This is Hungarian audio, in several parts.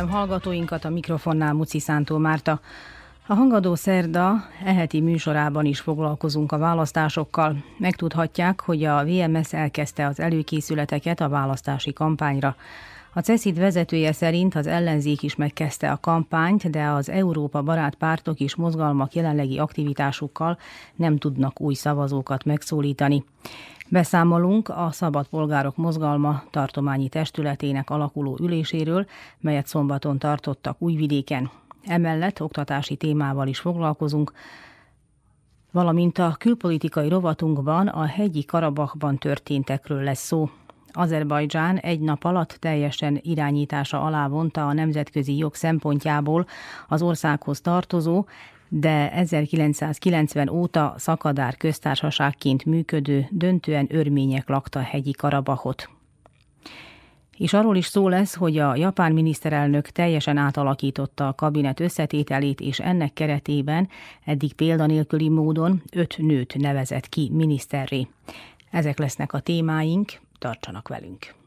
Üdvözlöm hallgatóinkat, a mikrofonnál Muci Szántó Márta. A Hangadó Szerda eheti műsorában is foglalkozunk a választásokkal. Megtudhatják, hogy a VMS elkezdte az előkészületeket a választási kampányra. A CESZID vezetője szerint az ellenzék is megkezdte a kampányt, de az Európa barát pártok és mozgalmak jelenlegi aktivitásukkal nem tudnak új szavazókat megszólítani. Beszámolunk a Szabad Polgárok Mozgalma tartományi testületének alakuló üléséről, melyet szombaton tartottak Újvidéken. Emellett oktatási témával is foglalkozunk, valamint a külpolitikai rovatunkban a hegyi Karabakban történtekről lesz szó. Azerbajdzsán egy nap alatt teljesen irányítása alá vonta a nemzetközi jog szempontjából az országhoz tartozó, de 1990 óta szakadár köztársaságként működő, döntően örmények lakta hegyi Karabahot. És arról is szó lesz, hogy a japán miniszterelnök teljesen átalakította a kabinet összetételét, és ennek keretében eddig példanélküli módon öt nőt nevezett ki miniszterré. Ezek lesznek a témáink, tartsanak velünk!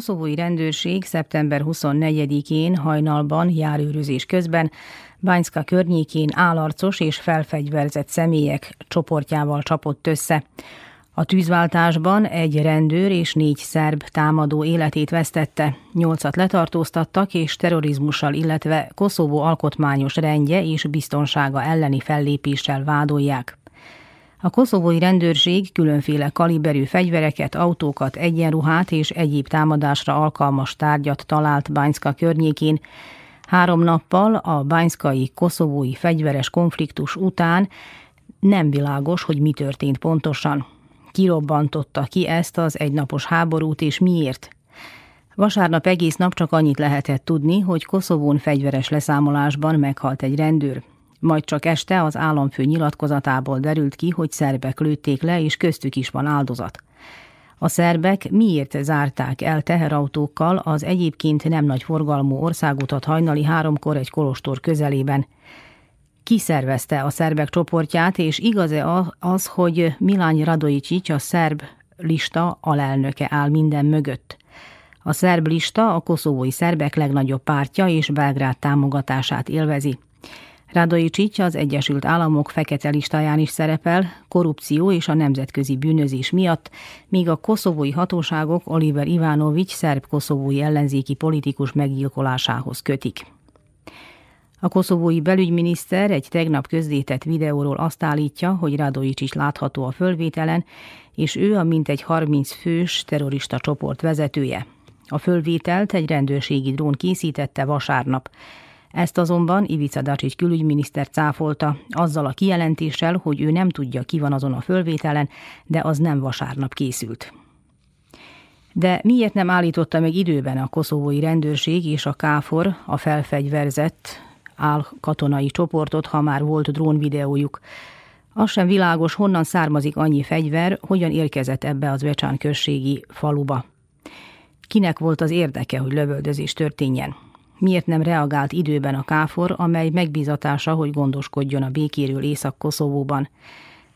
Koszovói rendőrség szeptember 24-én hajnalban járőrözés közben Bányszka környékén állarcos és felfegyverzett személyek csoportjával csapott össze. A tűzváltásban egy rendőr és négy szerb támadó életét vesztette, nyolcat letartóztattak és terrorizmussal, illetve Koszovó alkotmányos rendje és biztonsága elleni fellépéssel vádolják. A koszovói rendőrség különféle kaliberű fegyvereket, autókat, egyenruhát és egyéb támadásra alkalmas tárgyat talált Bányszka környékén. Három nappal a bányszkai koszovói fegyveres konfliktus után nem világos, hogy mi történt pontosan. Kirobbantotta ki ezt az egynapos háborút és miért? Vasárnap egész nap csak annyit lehetett tudni, hogy Koszovón fegyveres leszámolásban meghalt egy rendőr. Majd csak este az államfő nyilatkozatából derült ki, hogy szerbek lőtték le, és köztük is van áldozat. A szerbek miért zárták el teherautókkal az egyébként nem nagy forgalmú országutat hajnali háromkor egy kolostor közelében? Ki szervezte a szerbek csoportját, és igaz-e az, hogy Milány Radojicsics a szerb lista alelnöke áll minden mögött? A szerb lista a koszovói szerbek legnagyobb pártja és Belgrád támogatását élvezi. Rádai Csics az Egyesült Államok fekete listáján is szerepel, korrupció és a nemzetközi bűnözés miatt, míg a koszovói hatóságok Oliver Ivanovics szerb-koszovói ellenzéki politikus meggyilkolásához kötik. A koszovói belügyminiszter egy tegnap közzétett videóról azt állítja, hogy Radojic is látható a fölvételen, és ő a mintegy 30 fős terrorista csoport vezetője. A fölvételt egy rendőrségi drón készítette vasárnap. Ezt azonban Ivica Dacsics külügyminiszter cáfolta, azzal a kijelentéssel, hogy ő nem tudja, ki van azon a fölvételen, de az nem vasárnap készült. De miért nem állította meg időben a koszovói rendőrség és a KFOR a felfegyverzett áll katonai csoportot, ha már volt drónvideójuk? Az sem világos, honnan származik annyi fegyver, hogyan érkezett ebbe az Vecsán községi faluba. Kinek volt az érdeke, hogy lövöldözés történjen? Miért nem reagált időben a káfor, amely megbízatása, hogy gondoskodjon a békéről Észak-Koszovóban.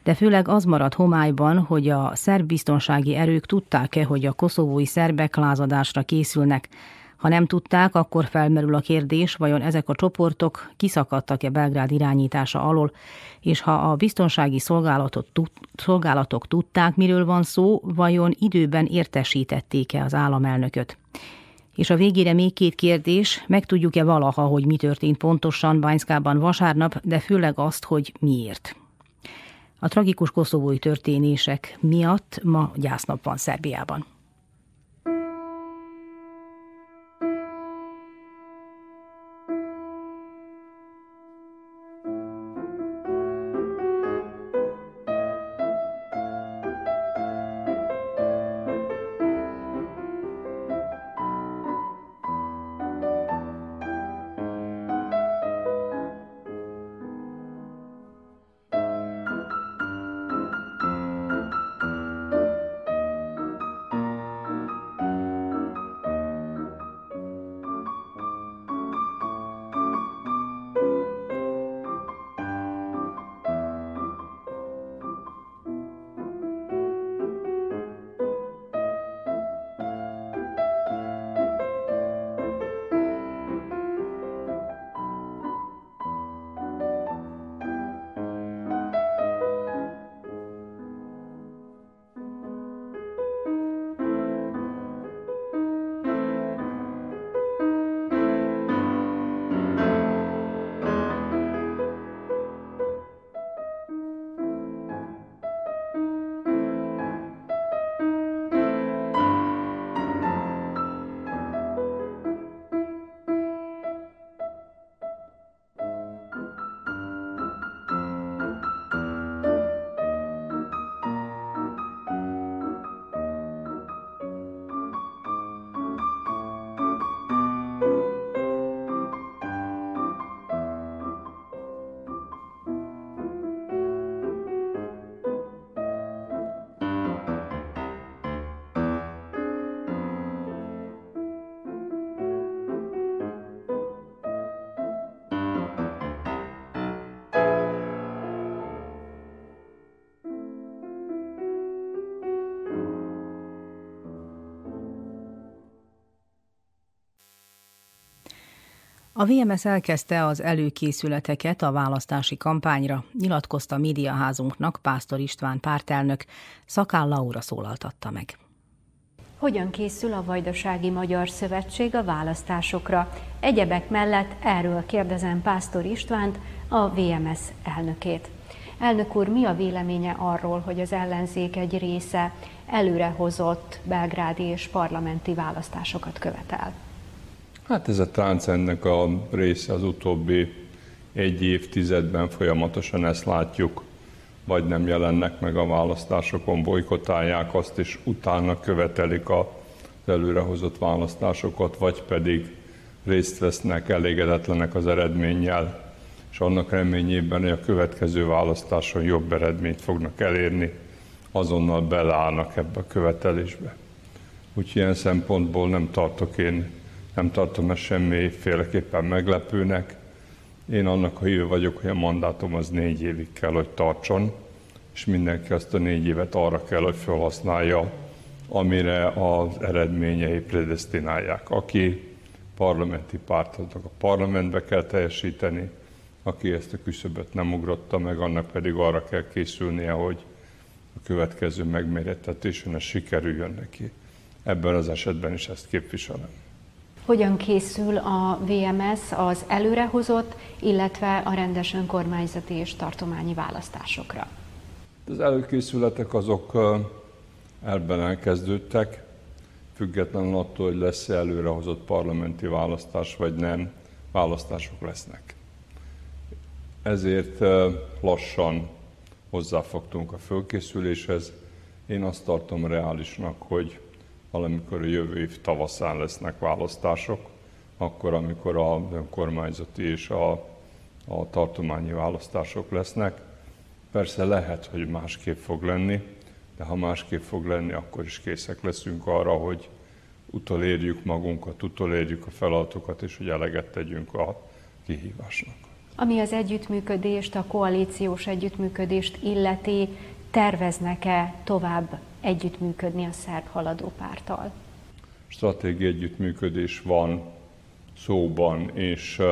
De főleg az maradt homályban, hogy a szerb biztonsági erők tudták-e, hogy a koszovói szerbek lázadásra készülnek. Ha nem tudták, akkor felmerül a kérdés, vajon ezek a csoportok kiszakadtak-e Belgrád irányítása alól, és ha a biztonsági szolgálatot, szolgálatok tudták, miről van szó, vajon időben értesítették-e az államelnököt. És a végére még két kérdés, megtudjuk-e valaha, hogy mi történt pontosan Bányszkában vasárnap, de főleg azt, hogy miért. A tragikus koszovói történések miatt ma gyásznap van Szerbiában. A VMS elkezdte az előkészületeket a választási kampányra, nyilatkozta médiaházunknak Pásztor István pártelnök, Szakál Laura szólaltatta meg. Hogyan készül a Vajdasági Magyar Szövetség a választásokra? Egyebek mellett erről kérdezem Pásztor Istvánt, a VMS elnökét. Elnök úr, mi a véleménye arról, hogy az ellenzék egy része előrehozott belgrádi és parlamenti választásokat követel? Hát ez a tánc ennek a része az utóbbi egy évtizedben folyamatosan ezt látjuk, vagy nem jelennek meg a választásokon, bolykotálják azt, és utána követelik az előrehozott választásokat, vagy pedig részt vesznek elégedetlenek az eredménnyel, és annak reményében, hogy a következő választáson jobb eredményt fognak elérni, azonnal beleállnak ebbe a követelésbe. Úgyhogy ilyen szempontból nem tartok én nem tartom ezt semmiféleképpen meglepőnek. Én annak a hívő vagyok, hogy a mandátum az négy évig kell, hogy tartson, és mindenki azt a négy évet arra kell, hogy felhasználja, amire az eredményei predestinálják. Aki parlamenti pártnak a parlamentbe kell teljesíteni, aki ezt a küszöböt nem ugrotta meg, annak pedig arra kell készülnie, hogy a következő megmérettetésen ez sikerüljön neki. Ebben az esetben is ezt képviselem. Hogyan készül a VMS az előrehozott, illetve a rendes önkormányzati és tartományi választásokra? Az előkészületek azok elben elkezdődtek, függetlenül attól, hogy lesz -e előrehozott parlamenti választás, vagy nem, választások lesznek. Ezért lassan hozzáfogtunk a fölkészüléshez. Én azt tartom reálisnak, hogy valamikor a jövő év tavaszán lesznek választások, akkor, amikor a önkormányzati és a, a tartományi választások lesznek. Persze lehet, hogy másképp fog lenni, de ha másképp fog lenni, akkor is készek leszünk arra, hogy utolérjük magunkat, utolérjük a feladatokat, és hogy eleget tegyünk a kihívásnak. Ami az együttműködést, a koalíciós együttműködést illeti, terveznek-e tovább együttműködni a szerb haladó párttal? Stratégiai együttműködés van szóban, és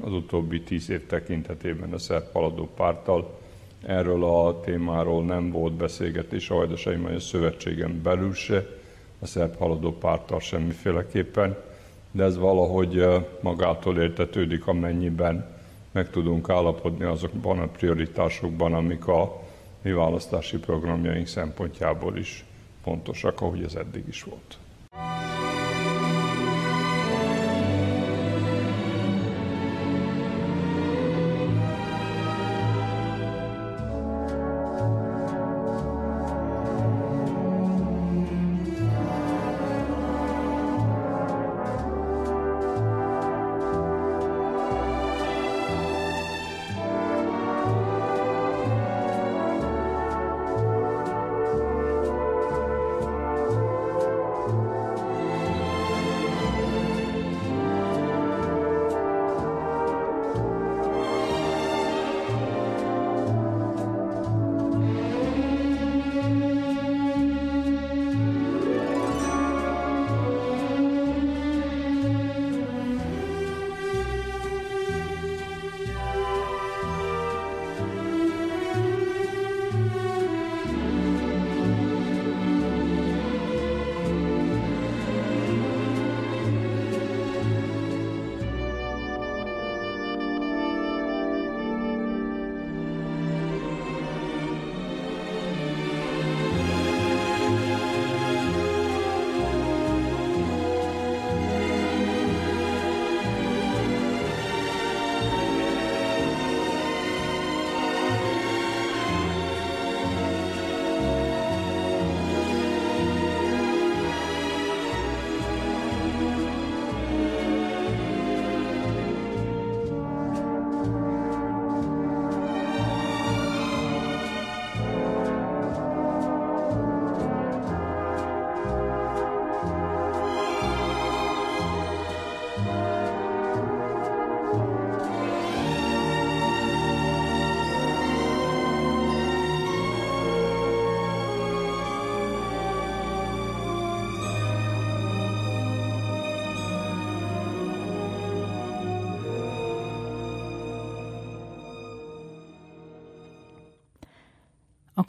az utóbbi tíz év tekintetében a szerb haladó párttal. Erről a témáról nem volt beszélgetés a Vajdasági Magyar Szövetségen belül se, a szerb haladó párttal semmiféleképpen, de ez valahogy magától értetődik, amennyiben meg tudunk állapodni azokban a prioritásokban, amik a mi választási programjaink szempontjából is fontosak, ahogy ez eddig is volt.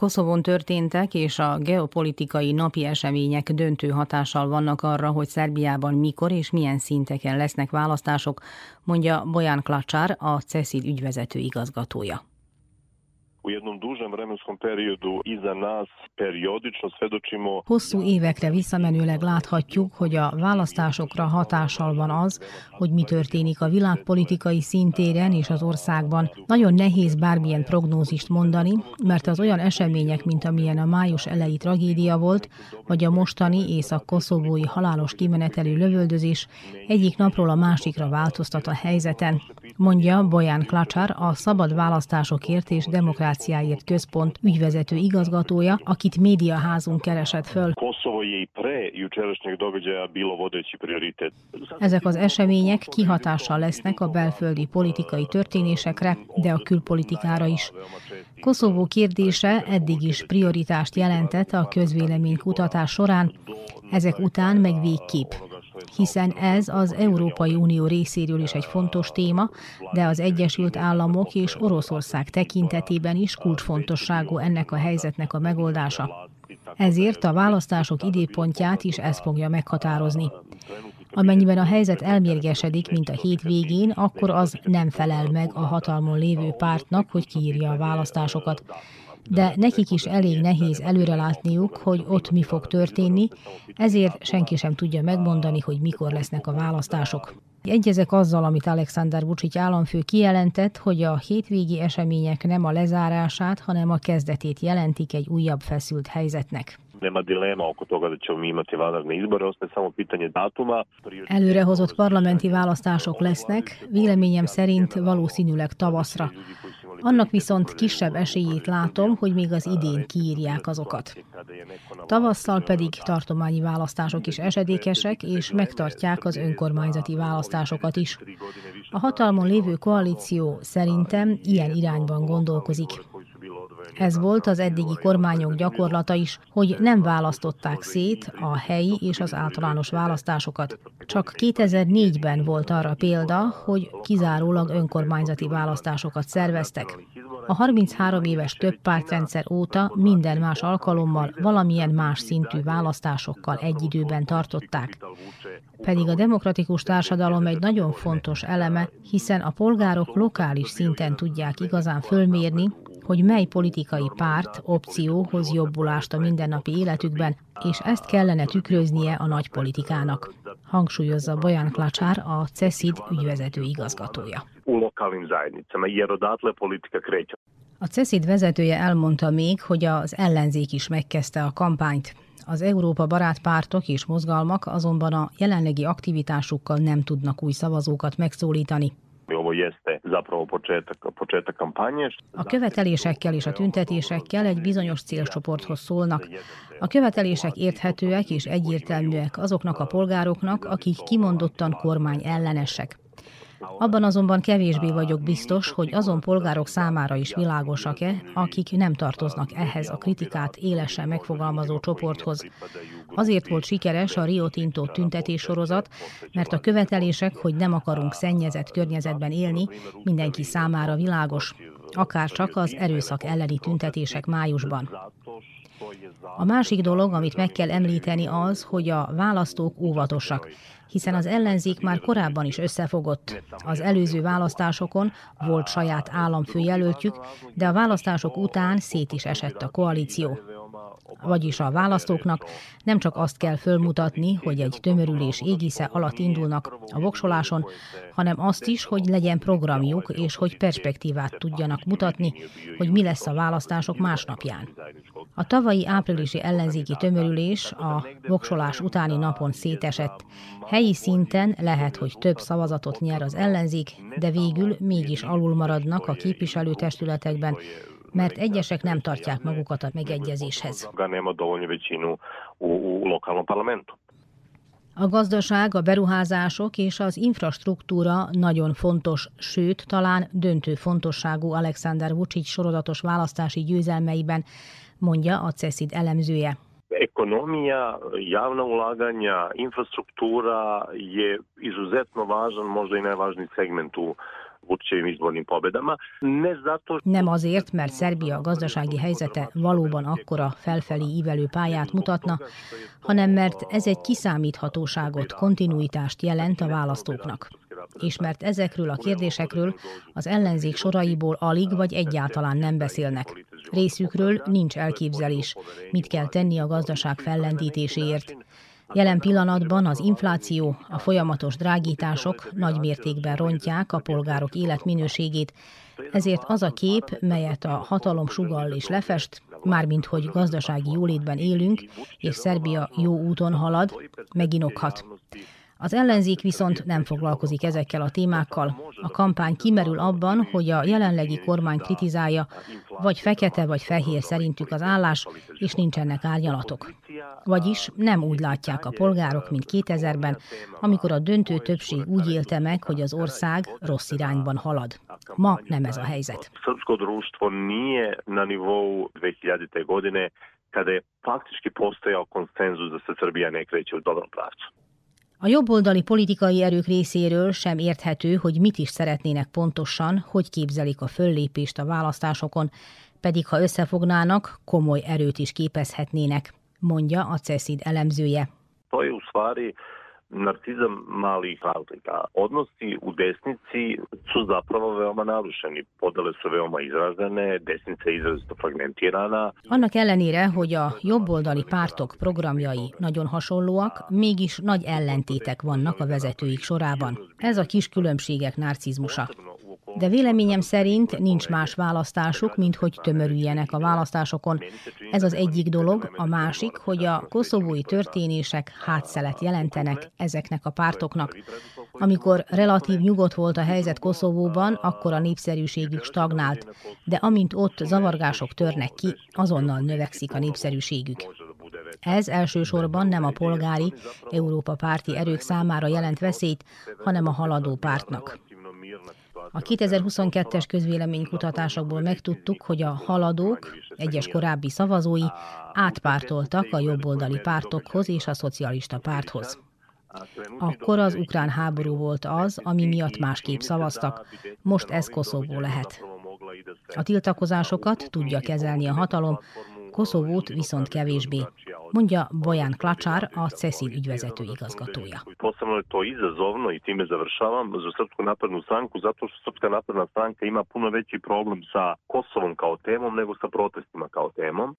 Koszovon történtek és a geopolitikai napi események döntő hatással vannak arra, hogy Szerbiában mikor és milyen szinteken lesznek választások, mondja Bojan Klacsár, a CESZID ügyvezető igazgatója u jednom dužem vremenskom periodu iza nas periodično svedočimo... Hosszú évekre visszamenőleg láthatjuk, hogy a választásokra hatással van az, hogy mi történik a világpolitikai szintéren és az országban. Nagyon nehéz bármilyen prognózist mondani, mert az olyan események, mint amilyen a május elejé tragédia volt, vagy a mostani észak-koszovói halálos kimenetelő lövöldözés egyik napról a másikra változtat a helyzeten, mondja Bojan Klacsar, a Szabad Választásokért és Demokrácia Demokráciáért Központ ügyvezető igazgatója, akit médiaházunk keresett föl. Ezek az események kihatással lesznek a belföldi politikai történésekre, de a külpolitikára is. Koszovó kérdése eddig is prioritást jelentett a közvéleménykutatás során, ezek után meg végképp hiszen ez az Európai Unió részéről is egy fontos téma, de az Egyesült Államok és Oroszország tekintetében is kulcsfontosságú ennek a helyzetnek a megoldása. Ezért a választások időpontját is ez fogja meghatározni. Amennyiben a helyzet elmérgesedik, mint a hét végén, akkor az nem felel meg a hatalmon lévő pártnak, hogy kiírja a választásokat de nekik is elég nehéz előrelátniuk, hogy ott mi fog történni, ezért senki sem tudja megmondani, hogy mikor lesznek a választások. Egyezek azzal, amit Alexander Vucic államfő kijelentett, hogy a hétvégi események nem a lezárását, hanem a kezdetét jelentik egy újabb feszült helyzetnek. Nema dilema oko toga da ćemo imati vanredne izbore, ostaje samo pitanje datuma. Előrehozott parlamenti választások lesznek, véleményem szerint valószínűleg tavaszra. Annak viszont kisebb esélyét látom, hogy még az idén kiírják azokat. Tavasszal pedig tartományi választások is esedékesek, és megtartják az önkormányzati választásokat is. A hatalmon lévő koalíció szerintem ilyen irányban gondolkozik. Ez volt az eddigi kormányok gyakorlata is, hogy nem választották szét a helyi és az általános választásokat. Csak 2004-ben volt arra példa, hogy kizárólag önkormányzati választásokat szerveztek. A 33 éves több pártrendszer óta minden más alkalommal valamilyen más szintű választásokkal egy időben tartották. Pedig a demokratikus társadalom egy nagyon fontos eleme, hiszen a polgárok lokális szinten tudják igazán fölmérni, hogy mely politikai párt, opció hoz jobbulást a mindennapi életükben, és ezt kellene tükröznie a nagy politikának, hangsúlyozza Bojan Klacsár, a CESID ügyvezető igazgatója. A CESID vezetője elmondta még, hogy az ellenzék is megkezdte a kampányt. Az Európa barát pártok és mozgalmak azonban a jelenlegi aktivitásukkal nem tudnak új szavazókat megszólítani. A követelésekkel és a tüntetésekkel egy bizonyos célcsoporthoz szólnak. A követelések érthetőek és egyértelműek azoknak a polgároknak, akik kimondottan kormány ellenesek. Abban azonban kevésbé vagyok biztos, hogy azon polgárok számára is világosak-e, akik nem tartoznak ehhez a kritikát élesen megfogalmazó csoporthoz. Azért volt sikeres a Rio Tinto tüntetés sorozat, mert a követelések, hogy nem akarunk szennyezett környezetben élni, mindenki számára világos, akár csak az erőszak elleni tüntetések májusban. A másik dolog, amit meg kell említeni az, hogy a választók óvatosak, hiszen az ellenzék már korábban is összefogott. Az előző választásokon volt saját államfőjelöltjük, de a választások után szét is esett a koalíció. Vagyis a választóknak nem csak azt kell fölmutatni, hogy egy tömörülés égisze alatt indulnak a voksoláson, hanem azt is, hogy legyen programjuk, és hogy perspektívát tudjanak mutatni, hogy mi lesz a választások másnapján. A tavalyi áprilisi ellenzéki tömörülés a voksolás utáni napon szétesett. Helyi szinten lehet, hogy több szavazatot nyer az ellenzék, de végül mégis alul maradnak a képviselőtestületekben, mert egyesek nem tartják magukat a megegyezéshez. A gazdaság, a beruházások és az infrastruktúra nagyon fontos, sőt, talán döntő fontosságú Alexander Vucic sorozatos választási győzelmeiben, mondja a CESID elemzője. Ekonomija, javna ulaganja, infrastruktura je izuzetno važan, možda i najvažniji segment u Vučićevim izbornim pobedama. Ne zato... Nem azért, mert Szerbia gazdasági helyzete valóban akkora felfelé ívelő pályát mutatna, hanem mert ez egy kiszámíthatóságot, kontinuitást jelent a választóknak és mert ezekről a kérdésekről az ellenzék soraiból alig vagy egyáltalán nem beszélnek. Részükről nincs elképzelés, mit kell tenni a gazdaság fellendítéséért. Jelen pillanatban az infláció, a folyamatos drágítások nagy mértékben rontják a polgárok életminőségét, ezért az a kép, melyet a hatalom sugall és lefest, mármint hogy gazdasági jólétben élünk, és Szerbia jó úton halad, meginokhat. Az ellenzék viszont nem foglalkozik ezekkel a témákkal. A kampány kimerül abban, hogy a jelenlegi kormány kritizálja, vagy fekete vagy fehér szerintük az állás, és nincsenek árnyalatok. Vagyis nem úgy látják a polgárok, mint 2000-ben, amikor a döntő többség úgy élte meg, hogy az ország rossz irányban halad. Ma nem ez a helyzet. Srpsko društvo nije na nivou 2000. godine kada je faktički postojao konsenzus da se Srbija ne kreće u dobrom pravcu. A jobboldali politikai erők részéről sem érthető, hogy mit is szeretnének pontosan, hogy képzelik a föllépést a választásokon, pedig ha összefognának, komoly erőt is képezhetnének, mondja a CESID elemzője. To je u stvari narcizam malih razlika. Odnosi u desnici su zapravo veoma narušeni. Podele su veoma izražene, desnica je izrazito fragmentirana. Annak ellenére, hogy a jobboldali pártok programjai nagyon hasonlóak, mégis nagy ellentétek vannak a vezetőik sorában. Ez a kis különbségek narcizmusa. De véleményem szerint nincs más választásuk, mint hogy tömörüljenek a választásokon. Ez az egyik dolog, a másik, hogy a koszovói történések hátszelet jelentenek ezeknek a pártoknak. Amikor relatív nyugodt volt a helyzet Koszovóban, akkor a népszerűségük stagnált, de amint ott zavargások törnek ki, azonnal növekszik a népszerűségük. Ez elsősorban nem a polgári, Európa párti erők számára jelent veszélyt, hanem a haladó pártnak. A 2022-es közvéleménykutatásokból megtudtuk, hogy a haladók, egyes korábbi szavazói átpártoltak a jobboldali pártokhoz és a szocialista párthoz. Akkor az ukrán háború volt az, ami miatt másképp szavaztak, most ez Koszovó lehet. A tiltakozásokat tudja kezelni a hatalom, Koszovót viszont kevésbé, mondja Bojan Klačar, a CESIL ügyvezető igazgatója. Posebno je to izazovno i time završavam za Srpsku naprednu stranku zato što Srpska napredna stranka ima puno veći protestima kao temom.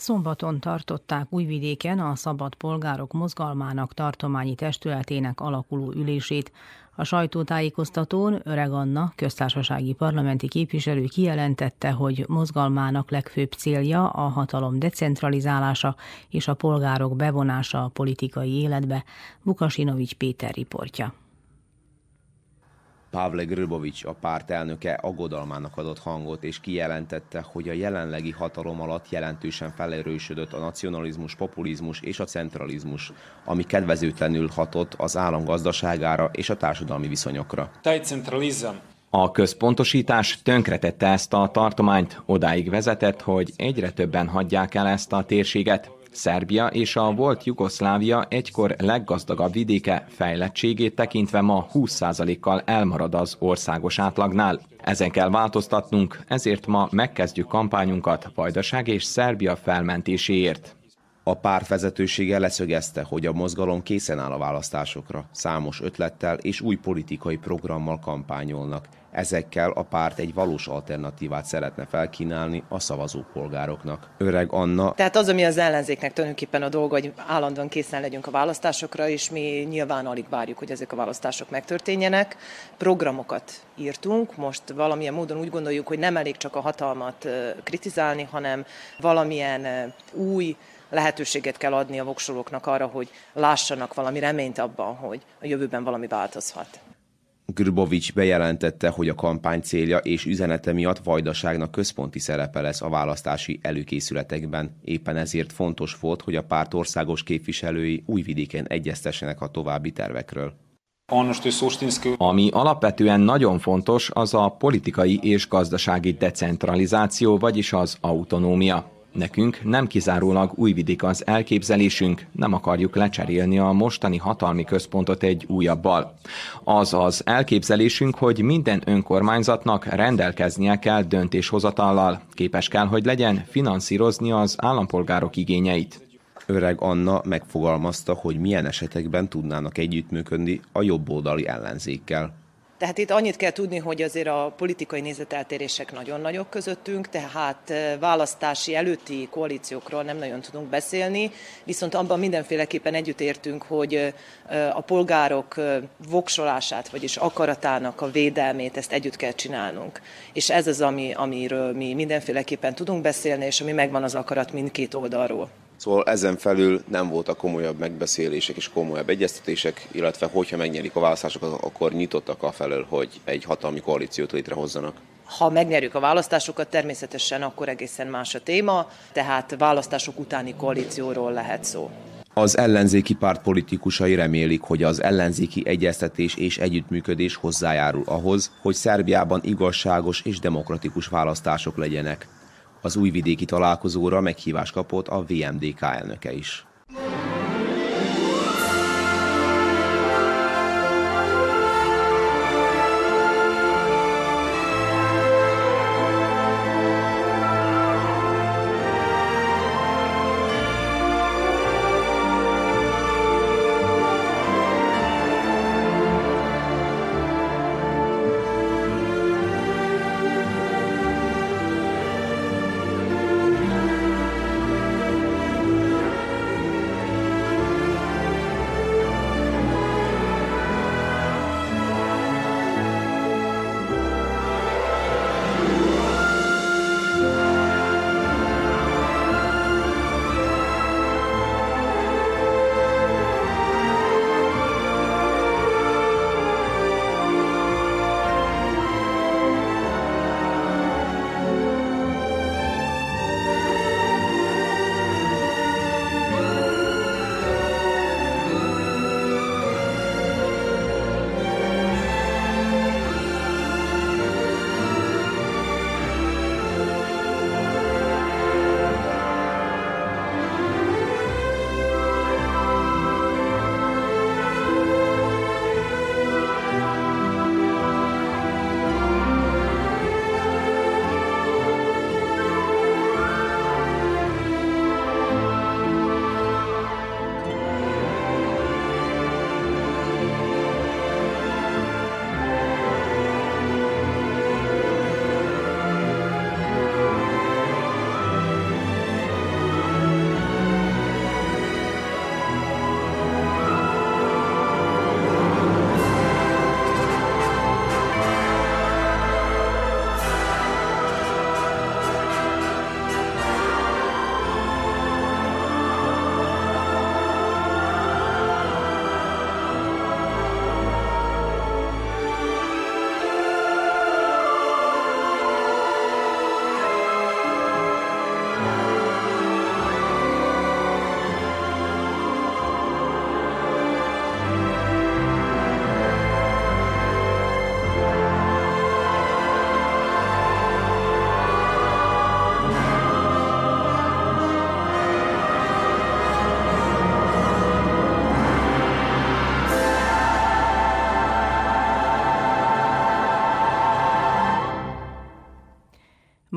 Szombaton tartották Újvidéken a Szabad Polgárok Mozgalmának tartományi testületének alakuló ülését. A sajtótájékoztatón Öreg Anna, köztársasági parlamenti képviselő kijelentette, hogy mozgalmának legfőbb célja a hatalom decentralizálása és a polgárok bevonása a politikai életbe. Vukasinovics Péter riportja. Pavle Grbovics, a párt elnöke aggodalmának adott hangot, és kijelentette, hogy a jelenlegi hatalom alatt jelentősen felerősödött a nacionalizmus, populizmus és a centralizmus, ami kedvezőtlenül hatott az állam gazdaságára és a társadalmi viszonyokra. A központosítás tönkretette ezt a tartományt, odáig vezetett, hogy egyre többen hagyják el ezt a térséget. Szerbia és a volt Jugoszlávia egykor leggazdagabb vidéke fejlettségét tekintve ma 20%-kal elmarad az országos átlagnál. Ezen kell változtatnunk, ezért ma megkezdjük kampányunkat Vajdaság és Szerbia felmentéséért. A párt vezetősége leszögezte, hogy a mozgalom készen áll a választásokra, számos ötlettel és új politikai programmal kampányolnak. Ezekkel a párt egy valós alternatívát szeretne felkínálni a szavazópolgároknak. Öreg Anna. Tehát az, ami az ellenzéknek tulajdonképpen a dolga, hogy állandóan készen legyünk a választásokra, és mi nyilván alig várjuk, hogy ezek a választások megtörténjenek. Programokat írtunk, most valamilyen módon úgy gondoljuk, hogy nem elég csak a hatalmat kritizálni, hanem valamilyen új lehetőséget kell adni a voksolóknak arra, hogy lássanak valami reményt abban, hogy a jövőben valami változhat. Grbovics bejelentette, hogy a kampány célja és üzenete miatt Vajdaságnak központi szerepe lesz a választási előkészületekben. Éppen ezért fontos volt, hogy a párt országos képviselői újvidéken egyeztessenek a további tervekről. Ami alapvetően nagyon fontos, az a politikai és gazdasági decentralizáció, vagyis az autonómia. Nekünk nem kizárólag újvidik az elképzelésünk, nem akarjuk lecserélni a mostani hatalmi központot egy újabbal. Az az elképzelésünk, hogy minden önkormányzatnak rendelkeznie kell döntéshozatallal, képes kell, hogy legyen finanszírozni az állampolgárok igényeit. Öreg Anna megfogalmazta, hogy milyen esetekben tudnának együttműködni a jobboldali ellenzékkel. Tehát itt annyit kell tudni, hogy azért a politikai nézeteltérések nagyon nagyok közöttünk, tehát választási előtti koalíciókról nem nagyon tudunk beszélni, viszont abban mindenféleképpen együtt értünk, hogy a polgárok voksolását, vagyis akaratának a védelmét, ezt együtt kell csinálnunk. És ez az, ami, amiről mi mindenféleképpen tudunk beszélni, és ami megvan az akarat mindkét oldalról. Szóval ezen felül nem voltak komolyabb megbeszélések és komolyabb egyeztetések, illetve hogyha megnyerik a választásokat, akkor nyitottak a felől, hogy egy hatalmi koalíciót létrehozzanak. Ha megnyerjük a választásokat, természetesen akkor egészen más a téma, tehát választások utáni koalícióról lehet szó. Az ellenzéki párt politikusai remélik, hogy az ellenzéki egyeztetés és együttműködés hozzájárul ahhoz, hogy Szerbiában igazságos és demokratikus választások legyenek. Az újvidéki találkozóra meghívást kapott a VMDK elnöke is.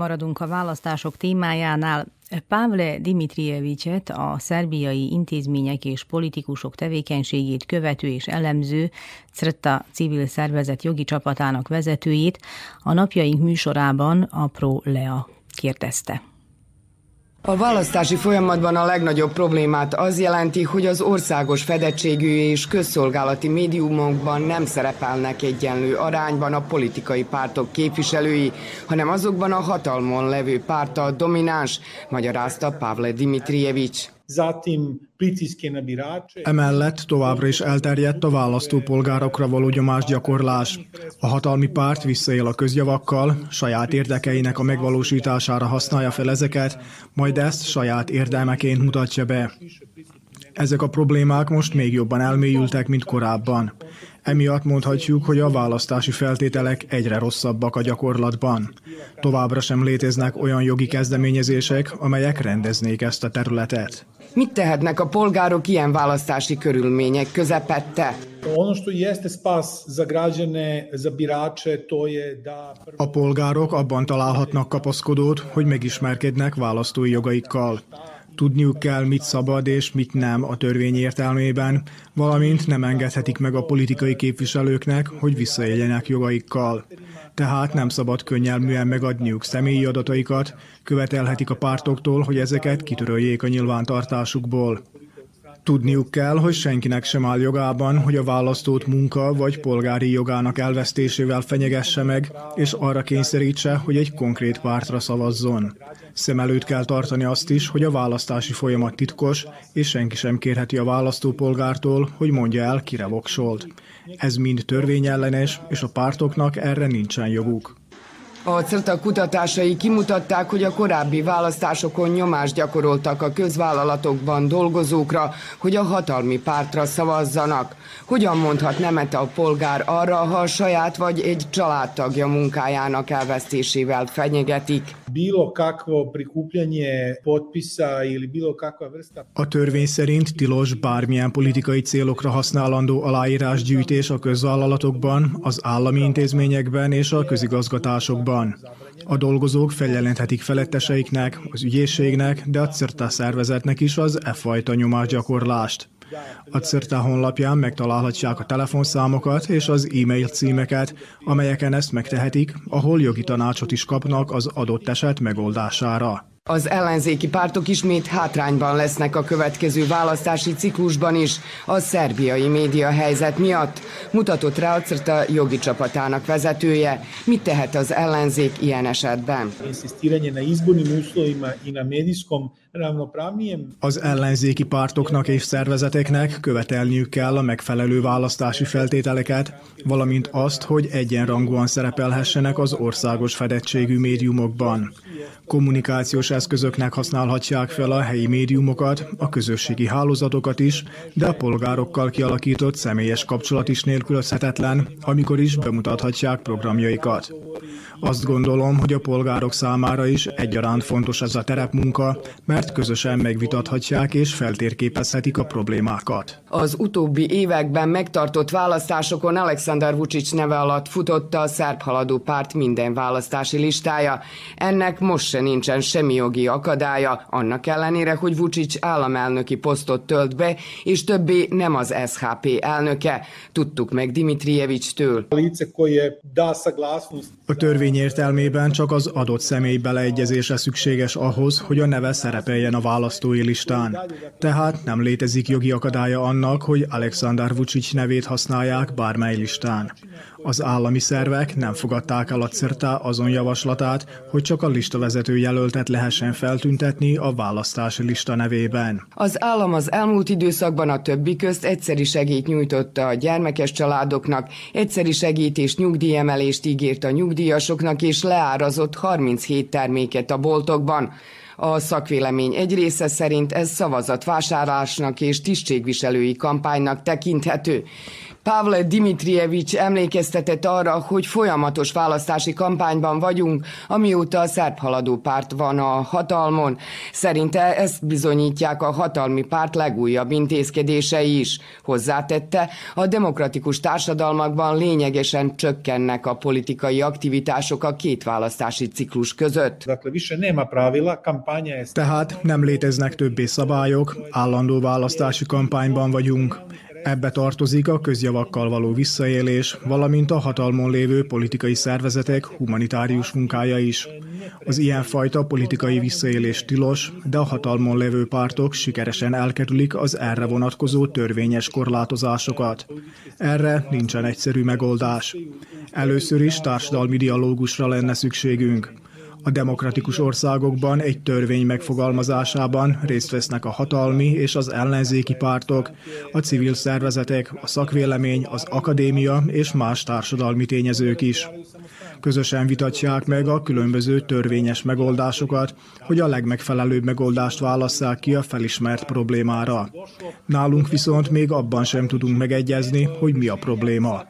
Maradunk a választások témájánál. Pavle Dimitrievicet, a szerbiai intézmények és politikusok tevékenységét követő és elemző CRTA civil szervezet jogi csapatának vezetőjét a napjaink műsorában a Pro Lea kérdezte. A választási folyamatban a legnagyobb problémát az jelenti, hogy az országos fedettségű és közszolgálati médiumokban nem szerepelnek egyenlő arányban a politikai pártok képviselői, hanem azokban a hatalmon levő párta domináns, magyarázta Pavle Dimitrijevics. Emellett továbbra is elterjedt a választópolgárokra való nyomásgyakorlás. A hatalmi párt visszaél a közjavakkal, saját érdekeinek a megvalósítására használja fel ezeket, majd ezt saját érdelmeként mutatja be. Ezek a problémák most még jobban elmélyültek, mint korábban. Emiatt mondhatjuk, hogy a választási feltételek egyre rosszabbak a gyakorlatban. Továbbra sem léteznek olyan jogi kezdeményezések, amelyek rendeznék ezt a területet. Mit tehetnek a polgárok ilyen választási körülmények közepette? A polgárok abban találhatnak kapaszkodót, hogy megismerkednek választói jogaikkal. Tudniuk kell, mit szabad és mit nem a törvény értelmében, valamint nem engedhetik meg a politikai képviselőknek, hogy visszaéljenek jogaikkal. Tehát nem szabad könnyelműen megadniuk személyi adataikat, követelhetik a pártoktól, hogy ezeket kitöröljék a nyilvántartásukból. Tudniuk kell, hogy senkinek sem áll jogában, hogy a választót munka vagy polgári jogának elvesztésével fenyegesse meg, és arra kényszerítse, hogy egy konkrét pártra szavazzon. Szem előtt kell tartani azt is, hogy a választási folyamat titkos, és senki sem kérheti a választópolgártól, hogy mondja el, kire voksolt. Ez mind törvényellenes, és a pártoknak erre nincsen joguk. A CERTA kutatásai kimutatták, hogy a korábbi választásokon nyomást gyakoroltak a közvállalatokban dolgozókra, hogy a hatalmi pártra szavazzanak. Hogyan mondhat nemet a polgár arra, ha a saját vagy egy családtagja munkájának elvesztésével fenyegetik? A törvény szerint tilos bármilyen politikai célokra használandó aláírásgyűjtés a közvállalatokban, az állami intézményekben és a közigazgatásokban van. A dolgozók feljelenthetik feletteseiknek, az ügyészségnek, de a CERTA szervezetnek is az e fajta nyomásgyakorlást. A CERTA honlapján megtalálhatják a telefonszámokat és az e-mail címeket, amelyeken ezt megtehetik, ahol jogi tanácsot is kapnak az adott eset megoldására. Az ellenzéki pártok ismét hátrányban lesznek a következő választási ciklusban is a szerbiai média helyzet miatt, mutatott rá a jogi csapatának vezetője. Mit tehet az ellenzék ilyen esetben? Az ellenzéki pártoknak és szervezeteknek követelniük kell a megfelelő választási feltételeket, valamint azt, hogy egyenrangúan szerepelhessenek az országos fedettségű médiumokban. Kommunikációs eszközöknek használhatják fel a helyi médiumokat, a közösségi hálózatokat is, de a polgárokkal kialakított személyes kapcsolat is nélkülözhetetlen, amikor is bemutathatják programjaikat. Azt gondolom, hogy a polgárok számára is egyaránt fontos ez a terepmunka, mert közösen megvitathatják és feltérképezhetik a problémákat. Az utóbbi években megtartott választásokon Alexander Vucic neve alatt futotta a szerb haladó párt minden választási listája. Ennek most se nincsen semmi jogi akadálya, annak ellenére, hogy Vucic államelnöki posztot tölt be, és többé nem az SHP elnöke. Tudtuk meg Dimitrijevics-től. A törvény értelmében csak az adott személy beleegyezése szükséges ahhoz, hogy a neve szerepeljen a választói listán. Tehát nem létezik jogi akadálya annak, hogy Alexander Vucic nevét használják bármely listán. Az állami szervek nem fogadták el a CERTA azon javaslatát, hogy csak a listavezető jelöltet lehessen feltüntetni a választási lista nevében. Az állam az elmúlt időszakban a többi közt egyszeri segít nyújtotta a gyermekes családoknak, egyszeri segít és nyugdíjemelést ígért a nyugdíjasoknak, és leárazott 37 terméket a boltokban. A szakvélemény egy része szerint ez szavazatvásárlásnak és tisztségviselői kampánynak tekinthető. Pavle Dimitrievics emlékeztetett arra, hogy folyamatos választási kampányban vagyunk, amióta a szerb haladó párt van a hatalmon. Szerinte ezt bizonyítják a hatalmi párt legújabb intézkedései is. Hozzátette, a demokratikus társadalmakban lényegesen csökkennek a politikai aktivitások a két választási ciklus között. Tehát nem léteznek többé szabályok, állandó választási kampányban vagyunk. Ebbe tartozik a közjavakkal való visszaélés, valamint a hatalmon lévő politikai szervezetek humanitárius munkája is. Az ilyenfajta politikai visszaélés tilos, de a hatalmon lévő pártok sikeresen elkerülik az erre vonatkozó törvényes korlátozásokat. Erre nincsen egyszerű megoldás. Először is társadalmi dialógusra lenne szükségünk. A demokratikus országokban egy törvény megfogalmazásában részt vesznek a hatalmi és az ellenzéki pártok, a civil szervezetek, a szakvélemény, az akadémia és más társadalmi tényezők is. Közösen vitatják meg a különböző törvényes megoldásokat, hogy a legmegfelelőbb megoldást válasszák ki a felismert problémára. Nálunk viszont még abban sem tudunk megegyezni, hogy mi a probléma.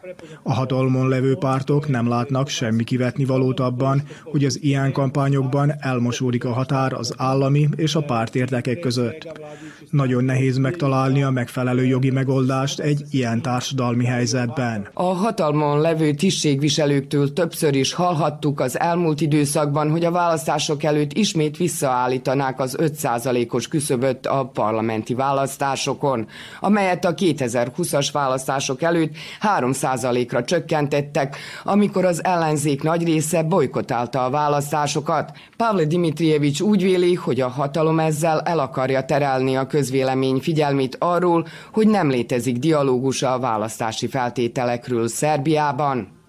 A hatalmon levő pártok nem látnak semmi kivetni valót abban, hogy az ilyen kampányokban elmosódik a határ az állami és a párt érdekek között. Nagyon nehéz megtalálni a megfelelő jogi megoldást egy ilyen társadalmi helyzetben. A hatalmon levő tisztségviselőktől többször is hallhattuk az elmúlt időszakban, hogy a választások előtt ismét visszaállítanák az 5%-os küszöböt a parlamenti választásokon, amelyet a 2020-as választások előtt 3%-ra csökkentettek, amikor az ellenzék nagy része bolykotálta a választásokat. Pavle Dimitrievics úgy véli, hogy a hatalom ezzel el akarja terelni a közvélemény figyelmét arról, hogy nem létezik dialógus a választási feltételekről Szerbiában.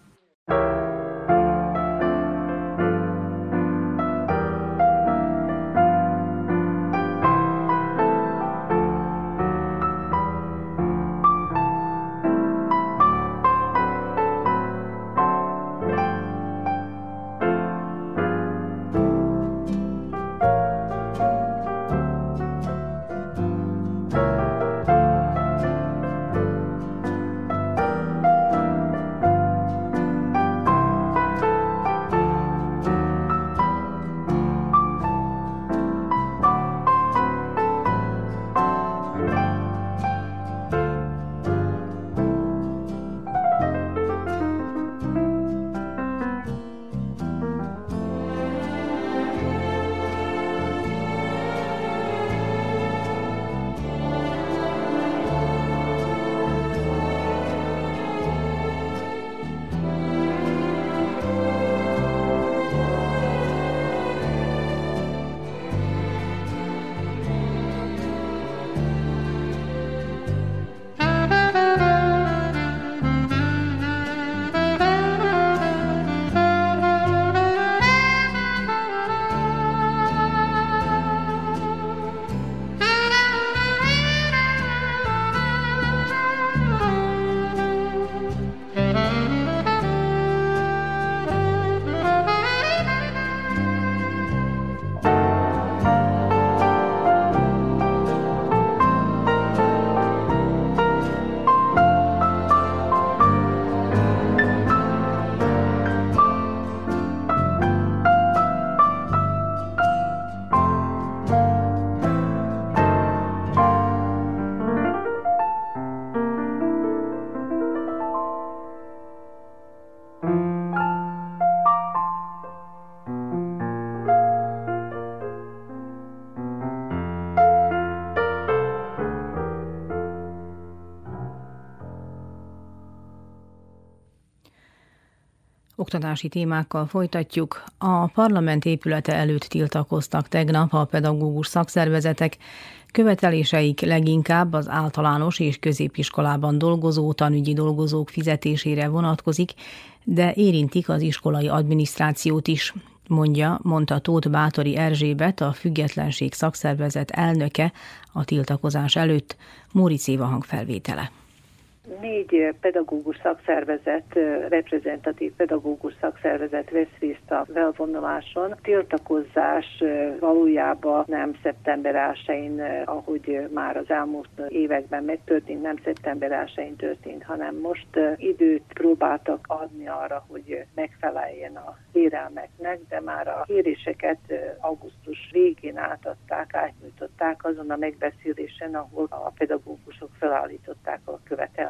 Oktatási témákkal folytatjuk. A parlament épülete előtt tiltakoztak tegnap a pedagógus szakszervezetek. Követeléseik leginkább az általános és középiskolában dolgozó tanügyi dolgozók fizetésére vonatkozik, de érintik az iskolai adminisztrációt is, mondja, mondta Tóth Bátori Erzsébet, a Függetlenség szakszervezet elnöke a tiltakozás előtt, Móric Éva hangfelvétele. Négy pedagógus szakszervezet, reprezentatív pedagógus szakszervezet vesz részt a felvonuláson. Tiltakozás valójában nem szeptember 1-én, ahogy már az elmúlt években megtörtént, nem szeptember 1-én történt, hanem most időt próbáltak adni arra, hogy megfeleljen a kérelmeknek, de már a kéréseket augusztus végén átadták, átnyújtották azon a megbeszélésen, ahol a pedagógusok felállították a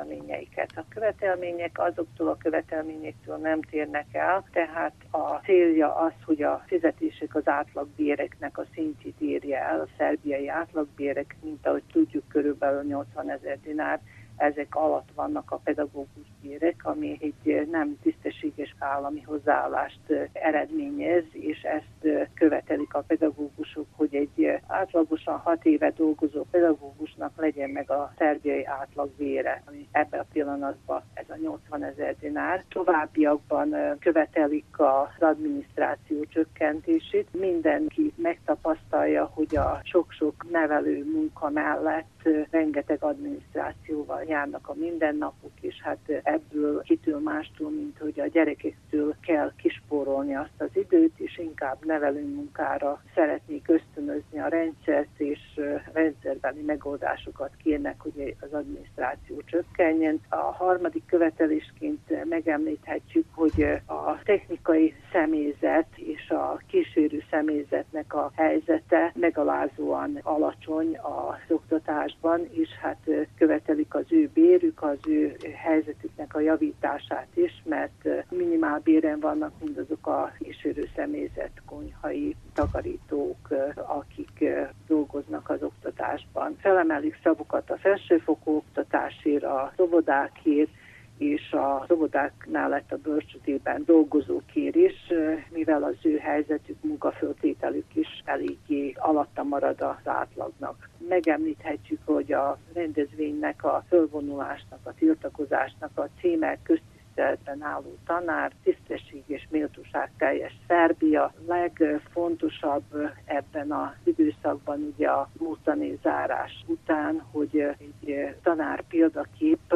követelményeiket. A követelmények azoktól a követelményektől nem térnek el, tehát a célja az, hogy a fizetések az átlagbéreknek a szintjét érje el, a szerbiai átlagbérek, mint ahogy tudjuk, körülbelül 80 ezer dinár, ezek alatt vannak a pedagógus bérek, ami egy nem tisztességes állami hozzáállást eredményez, és ezt követelik a pedagógusok, hogy egy átlagosan hat éve dolgozó pedagógusnak legyen meg a szerbiai átlagbére, ami ebben a pillanatban ez a 80 ezer dinár. Továbbiakban követelik az adminisztráció csökkentését. Mindenki megtapasztalja, hogy a sok-sok nevelő munka mellett rengeteg adminisztrációval járnak a mindennapok, és hát ebből kitől mástól, mint hogy a gyerekektől kell kispórolni azt az időt, és inkább nevelőmunkára szeretnék ösztönözni a rendszert, és rendszerbeli megoldásokat kérnek, hogy az adminisztráció csökkenjen. A harmadik követelésként megemlíthetjük, hogy a technikai személyzet és a kísérő személyzetnek a helyzete megalázóan alacsony az oktatásban, és hát követelik az ő bérük, az ő helyzetüknek a javítását is, mert minimálbéren vannak mindazok a kísérő személyzet, konyhai, takarítók, akik dolgoznak az oktatásban. Felemelik szavukat a felsőfokú oktatásért, a szobodákért, és a óvodáknál lett a bölcsödében dolgozókér is, mivel az ő helyzetük, munkaföltételük is eléggé alatta marad az átlagnak. Megemlíthetjük, hogy a rendezvénynek, a fölvonulásnak, a tiltakozásnak a címe köztiszteletben álló tanár, tisztesség és méltóság teljes Szerbia. Legfontosabb ebben az időszakban ugye a mostani zárás után, hogy egy tanár példakép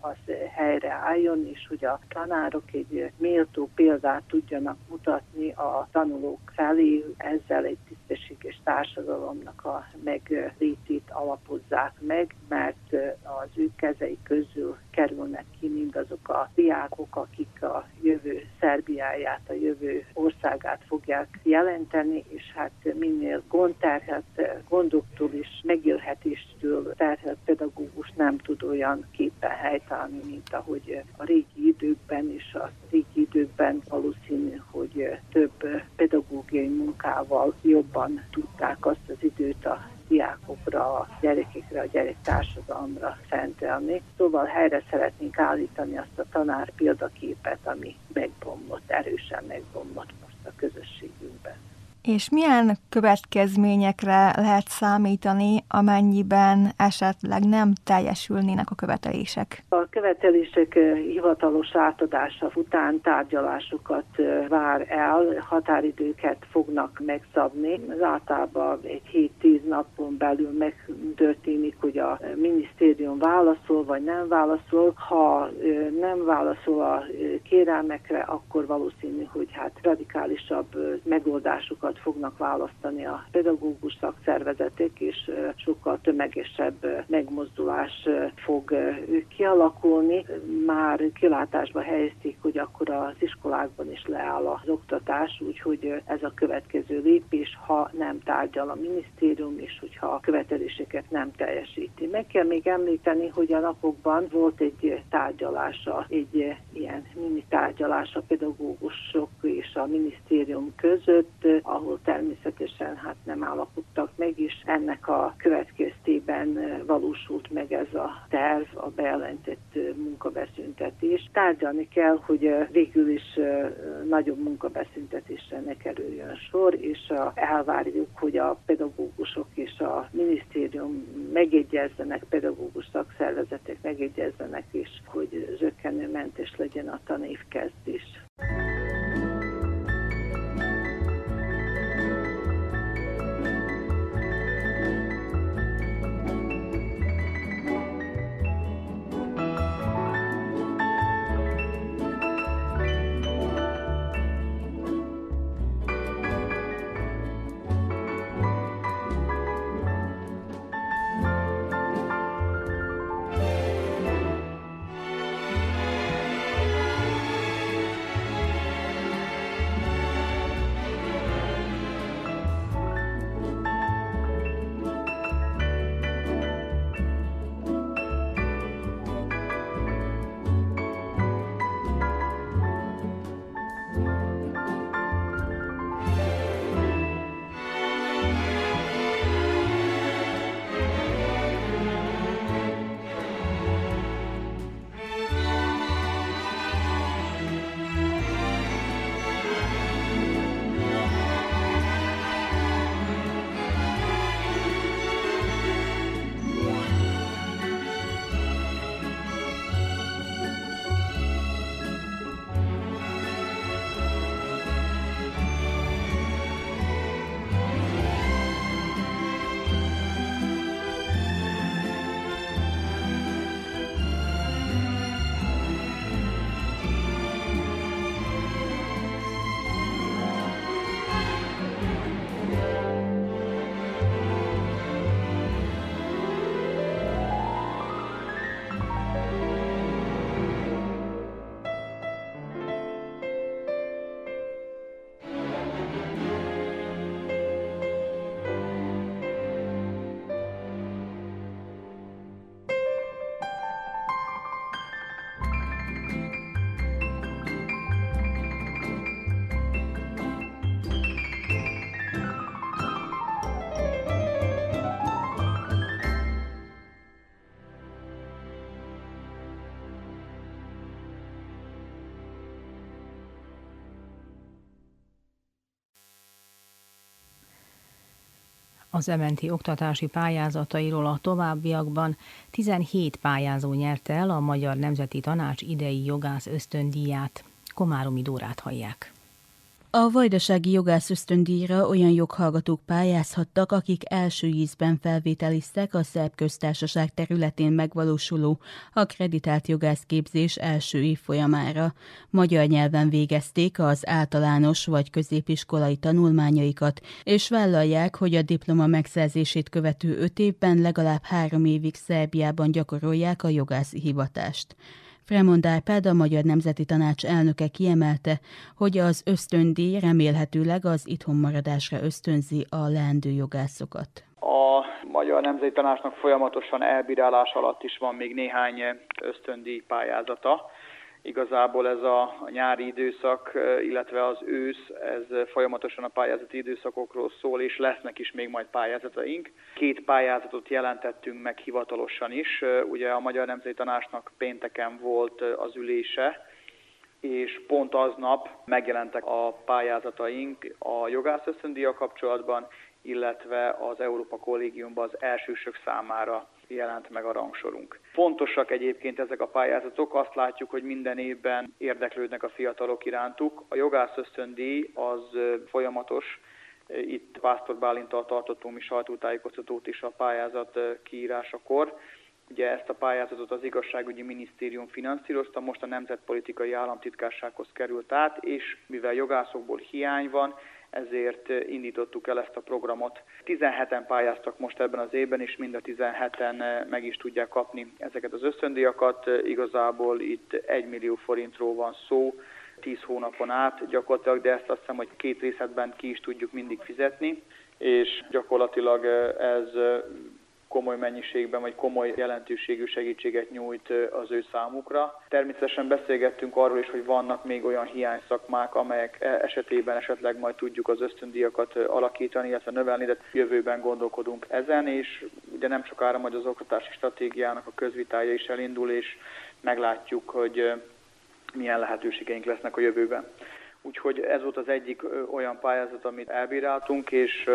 az helyreálljon, és hogy a tanárok egy méltó példát tudjanak mutatni a tanulók felé, ezzel egy tisztességes társadalomnak a meglétét alapozzák meg, mert az ő kezei közül kerülnek ki mindazok a diákok, akik a jövő Szerbiáját, a jövő országát fogják jelenteni, és hát minél gondterhet, gondoktól is megélhetéstől terhelt pedagógus nem tud olyan képen helytállni, mint ahogy a régi időkben, és a régi időkben valószínű, hogy több pedagógiai munkával jobban tudták azt az időt a diákokra, a gyerekekre, a gyerektársadalomra szentelni. Szóval helyre szeretnénk állítani azt a tanár példaképet, ami megbomlott, erősen megbomlott most a közösségünkben. És milyen következményekre lehet számítani, amennyiben esetleg nem teljesülnének a követelések? A követelések hivatalos átadása után tárgyalásokat vár el, határidőket fognak megszabni. Az általában egy 7-10 napon belül megtörténik, hogy a minisztérium válaszol vagy nem válaszol. Ha nem válaszol a kérelmekre, akkor valószínű, hogy hát radikálisabb megoldásokat sokat fognak választani a pedagógus szakszervezetek, és sokkal tömegesebb megmozdulás fog kialakulni. Már kilátásba helyezték, hogy akkor az iskolákban is leáll az oktatás, úgyhogy ez a következő lépés, ha nem tárgyal a minisztérium, és hogyha a követeléseket nem teljesíti. Meg kell még említeni, hogy a napokban volt egy tárgyalása, egy ilyen mini tárgyalás a pedagógusok és a minisztérium között, ahol természetesen hát nem állapodtak meg, és ennek a következtében valósult meg ez a terv, a bejelentett munkabeszüntetés. Tárgyalni kell, hogy végül is nagyobb munkabeszüntetésre ne kerüljön sor, és elvárjuk, hogy a pedagógusok és a minisztérium megegyezzenek, pedagógus szakszervezetek megegyezzenek, és hogy zöggenőmentes legyen a tanévkezdés. Az ementi oktatási pályázatairól a továbbiakban 17 pályázó nyerte el a Magyar Nemzeti Tanács idei jogász ösztöndíját. Komáromi Dórát hallják. A vajdasági jogász ösztöndíjra olyan joghallgatók pályázhattak, akik első ízben felvételiztek a szerb köztársaság területén megvalósuló akreditált jogászképzés első évfolyamára. Magyar nyelven végezték az általános vagy középiskolai tanulmányaikat, és vállalják, hogy a diploma megszerzését követő öt évben legalább három évig Szerbiában gyakorolják a jogászi hivatást. Fremond Árpád, a Magyar Nemzeti Tanács elnöke kiemelte, hogy az ösztöndíj remélhetőleg az itthonmaradásra ösztönzi a leendő jogászokat. A Magyar Nemzeti Tanácsnak folyamatosan elbírálás alatt is van még néhány ösztöndíj pályázata. Igazából ez a nyári időszak, illetve az ősz, ez folyamatosan a pályázati időszakokról szól, és lesznek is még majd pályázataink. Két pályázatot jelentettünk meg hivatalosan is. Ugye a Magyar Nemzeti Tanácsnak pénteken volt az ülése, és pont aznap megjelentek a pályázataink a jogász kapcsolatban, illetve az Európa Kollégiumban az elsősök számára jelent meg a rangsorunk. Fontosak egyébként ezek a pályázatok, azt látjuk, hogy minden évben érdeklődnek a fiatalok irántuk. A jogász ösztöndíj az folyamatos, itt Pásztor Bálintal tartottunk mi sajtótájékoztatót is a pályázat kiírásakor. Ugye ezt a pályázatot az igazságügyi minisztérium finanszírozta, most a Nemzetpolitikai Államtitkársághoz került át, és mivel jogászokból hiány van, ezért indítottuk el ezt a programot. 17-en pályáztak most ebben az évben, és mind a 17-en meg is tudják kapni ezeket az ösztöndíjakat. Igazából itt 1 millió forintról van szó, 10 hónapon át gyakorlatilag, de ezt azt hiszem, hogy két részletben ki is tudjuk mindig fizetni, és gyakorlatilag ez komoly mennyiségben vagy komoly jelentőségű segítséget nyújt az ő számukra. Természetesen beszélgettünk arról is, hogy vannak még olyan hiányszakmák, amelyek e, esetében esetleg majd tudjuk az ösztöndíjakat alakítani, illetve növelni, de jövőben gondolkodunk ezen, és ugye nem sokára majd az oktatási stratégiának a közvitája is elindul, és meglátjuk, hogy milyen lehetőségeink lesznek a jövőben. Úgyhogy ez volt az egyik olyan pályázat, amit elbíráltunk, és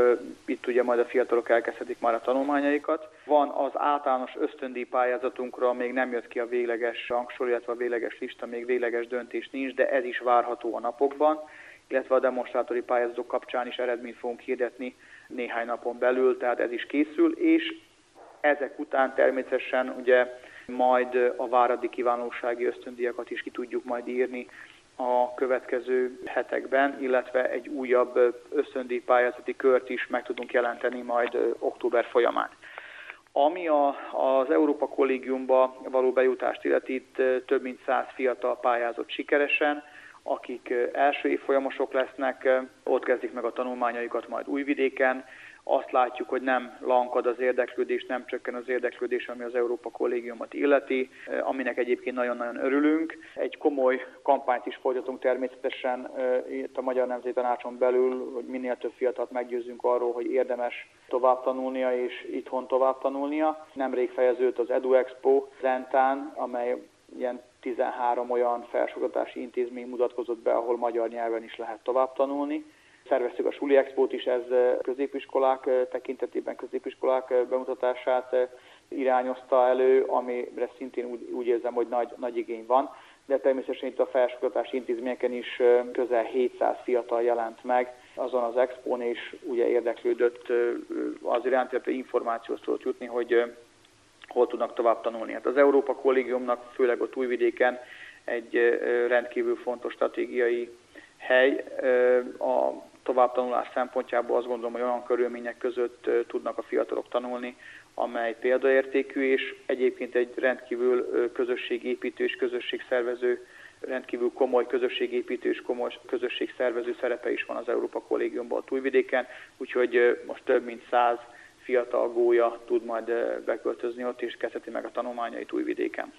itt ugye majd a fiatalok elkezdhetik már a tanulmányaikat. Van az általános ösztöndíj pályázatunkra, még nem jött ki a végleges rangsor, illetve a végleges lista, még végleges döntés nincs, de ez is várható a napokban, illetve a demonstrátori pályázatok kapcsán is eredményt fogunk hirdetni néhány napon belül, tehát ez is készül, és ezek után természetesen ugye majd a váradi kiválósági ösztöndíjakat is ki tudjuk majd írni a következő hetekben, illetve egy újabb ösztöndíj pályázati kört is meg tudunk jelenteni majd október folyamán. Ami a, az Európa Kollégiumba való bejutást illeti, itt több mint száz fiatal pályázott sikeresen, akik első évfolyamosok lesznek, ott kezdik meg a tanulmányaikat majd Újvidéken, azt látjuk, hogy nem lankad az érdeklődés, nem csökken az érdeklődés, ami az Európa Kollégiumot illeti, eh, aminek egyébként nagyon-nagyon örülünk. Egy komoly kampányt is folytatunk természetesen eh, itt a Magyar Nemzeti Tanácson belül, hogy minél több fiatalt meggyőzzünk arról, hogy érdemes tovább tanulnia és itthon tovább tanulnia. Nemrég fejeződött az Edu Expo Zentán, amely ilyen 13 olyan felsőoktatási intézmény mutatkozott be, ahol magyar nyelven is lehet tovább tanulni. Szerveztük a Suli Expót is, ez középiskolák tekintetében középiskolák bemutatását irányozta elő, amire szintén úgy, úgy érzem, hogy nagy, nagy igény van. De természetesen itt a felsőoktatási intézményeken is közel 700 fiatal jelent meg azon az expón, és ugye érdeklődött az iránt, illetve információt tudott jutni, hogy hol tudnak tovább tanulni. Hát az Európa Kollégiumnak, főleg ott Újvidéken egy rendkívül fontos stratégiai hely. A továbbtanulás szempontjából azt gondolom, hogy olyan körülmények között tudnak a fiatalok tanulni, amely példaértékű, és egyébként egy rendkívül közösségépítő és közösségszervező, rendkívül komoly közösségépítő és komoly közösségszervező szerepe is van az Európa Kollégiumban a Túlvidéken, úgyhogy most több mint száz fiatal gólya tud majd beköltözni ott, és kezdheti meg a tanulmányait Újvidéken.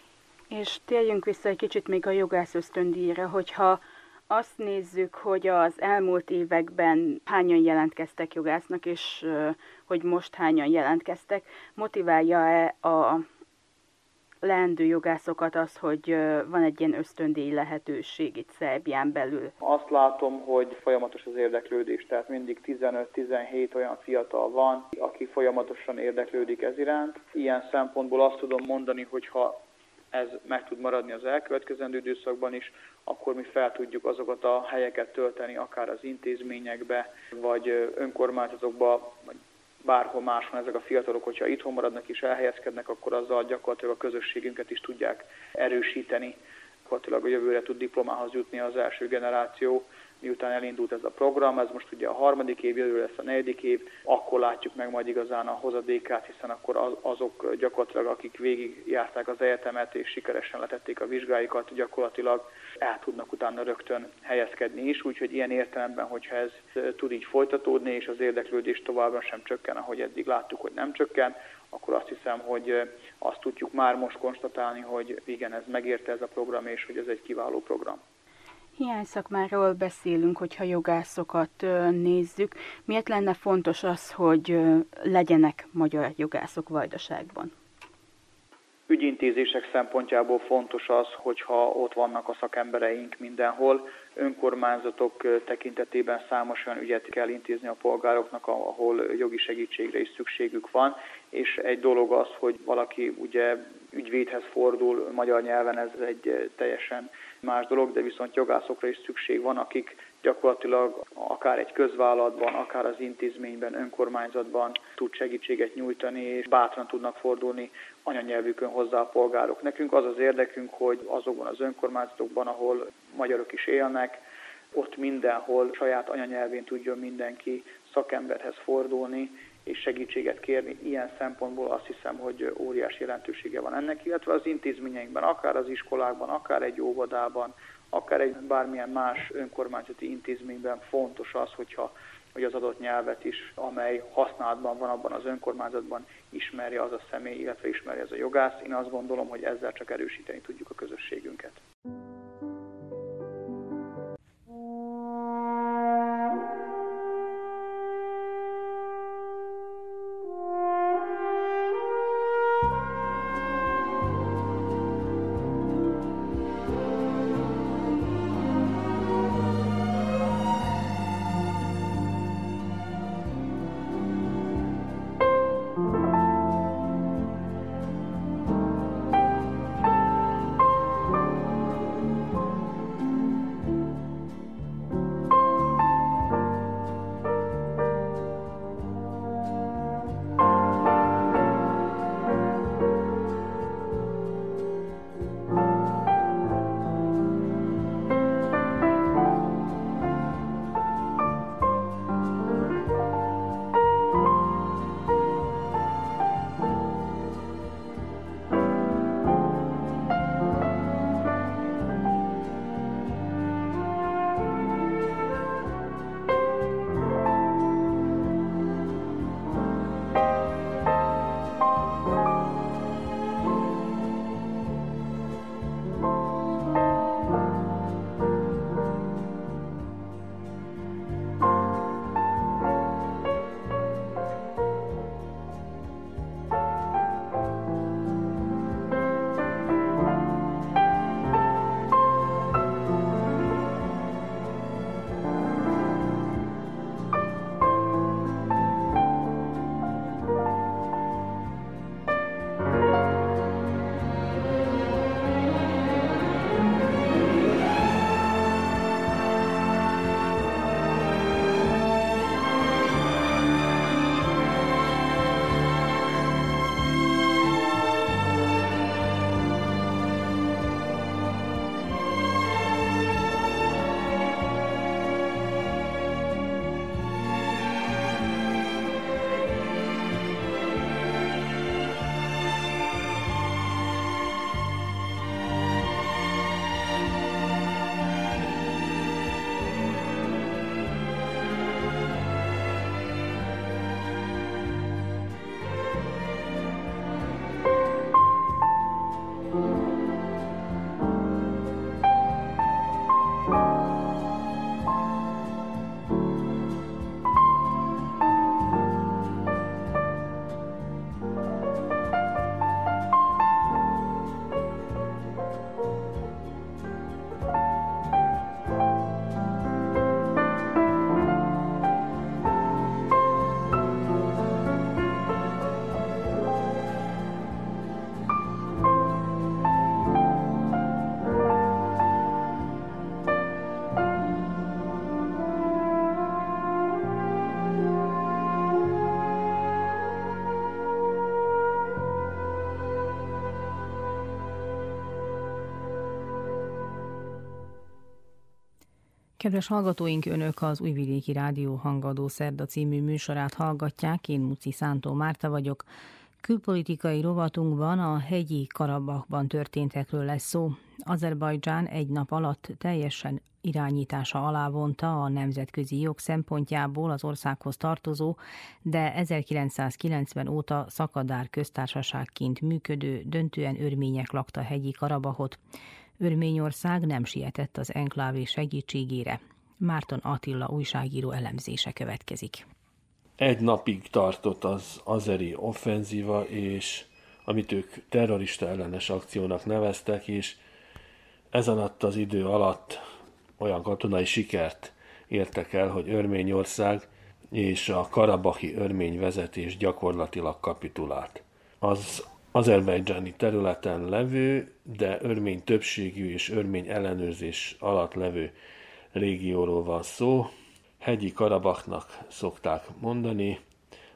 És térjünk vissza egy kicsit még a jogász ösztöndíjra, hogyha azt nézzük, hogy az elmúlt években hányan jelentkeztek jogásznak, és hogy most hányan jelentkeztek, motiválja-e a leendő jogászokat az, hogy van egy ilyen ösztöndíj lehetőség itt Szerbián belül? Azt látom, hogy folyamatos az érdeklődés, tehát mindig 15-17 olyan fiatal van, aki folyamatosan érdeklődik ez iránt. Ilyen szempontból azt tudom mondani, hogy ha ez meg tud maradni az elkövetkezendő időszakban is, akkor mi fel tudjuk azokat a helyeket tölteni, akár az intézményekbe, vagy önkormányzatokba, vagy bárhol máshol ezek a fiatalok, hogyha itthon maradnak és elhelyezkednek, akkor azzal gyakorlatilag a közösségünket is tudják erősíteni. Gyakorlatilag a jövőre tud diplomához jutni az első generáció, miután elindult ez a program, ez most ugye a harmadik év, jövő lesz a negyedik év, akkor látjuk meg majd igazán a hozadékát, hiszen akkor azok gyakorlatilag, akik végig járták az egyetemet és sikeresen letették a vizsgáikat, gyakorlatilag el tudnak utána rögtön helyezkedni is, úgyhogy ilyen értelemben, hogyha ez tud így folytatódni, és az érdeklődés továbbra sem csökken, ahogy eddig láttuk, hogy nem csökken, akkor azt hiszem, hogy azt tudjuk már most konstatálni, hogy igen, ez megérte ez a program, és hogy ez egy kiváló program. Hiányszakmáról beszélünk, hogyha jogászokat nézzük. Miért lenne fontos az, hogy legyenek magyar jogászok Vajdaságban? Ügyintézések szempontjából fontos az, hogyha ott vannak a szakembereink mindenhol. Önkormányzatok tekintetében számos olyan ügyet kell intézni a polgároknak, ahol jogi segítségre is szükségük van, és egy dolog az, hogy valaki ugye ügyvédhez fordul magyar nyelven, ez egy teljesen más dolog, de viszont jogászokra is szükség van, akik gyakorlatilag akár egy közvállalatban, akár az intézményben, önkormányzatban tud segítséget nyújtani, és bátran tudnak fordulni anyanyelvükön hozzá a polgárok. Nekünk az az érdekünk, hogy azokban az önkormányzatokban, ahol magyarok is élnek, ott mindenhol saját anyanyelvén tudjon mindenki szakemberhez fordulni, és segítséget kérni. Ilyen szempontból azt hiszem, hogy óriási jelentősége van ennek, illetve az intézményeinkben, akár az iskolákban, akár egy óvodában, akár egy bármilyen más önkormányzati intézményben fontos az, hogyha hogy az adott nyelvet is, amely használatban van abban az önkormányzatban, ismerje az a személy, illetve ismerje az a jogász. Én azt gondolom, hogy ezzel csak erősíteni tudjuk a közösségünket. Kedves hallgatóink, Önök az Újvidéki Rádió Hangadó Szerda című műsorát hallgatják, én Muci Szántó Márta vagyok. Külpolitikai rovatunkban a hegyi Karabakban történtekről lesz szó. Azerbajdzsán egy nap alatt teljesen irányítása alá vonta a nemzetközi jog szempontjából az országhoz tartozó, de 1990 óta szakadár köztársaságként működő, döntően örmények lakta hegyi Karabahot. Örményország nem sietett az enklávé segítségére. Márton Attila újságíró elemzése következik. Egy napig tartott az azeri offenzíva, és amit ők terrorista ellenes akciónak neveztek, és ez alatt az idő alatt olyan katonai sikert értek el, hogy Örményország és a karabahi örmény vezetés gyakorlatilag kapitulált. Az azerbajdzsáni területen levő, de örmény többségű és örmény ellenőrzés alatt levő régióról van szó. Hegyi Karabaknak szokták mondani,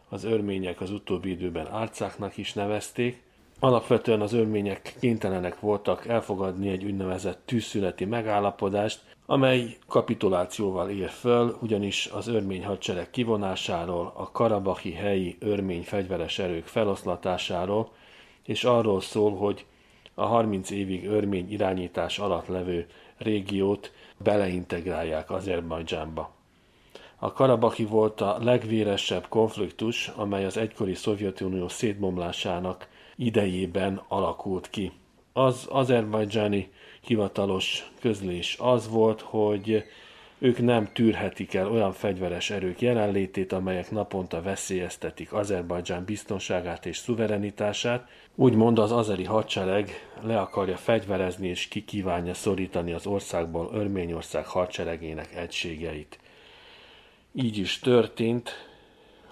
az örmények az utóbbi időben árcáknak is nevezték. Alapvetően az örmények kénytelenek voltak elfogadni egy úgynevezett tűzszüneti megállapodást, amely kapitulációval ér föl, ugyanis az örmény hadsereg kivonásáról, a karabahi helyi örmény fegyveres erők feloszlatásáról, és arról szól, hogy a 30 évig örmény irányítás alatt levő régiót beleintegrálják Azerbajdzsánba. A Karabaki volt a legvéresebb konfliktus, amely az egykori Szovjetunió szétbomlásának idejében alakult ki. Az azerbajdzsáni hivatalos közlés az volt, hogy ők nem tűrhetik el olyan fegyveres erők jelenlétét, amelyek naponta veszélyeztetik Azerbajdzsán biztonságát és szuverenitását. Úgymond az azeri hadsereg le akarja fegyverezni és kikívánja szorítani az országból Örményország hadseregének egységeit. Így is történt,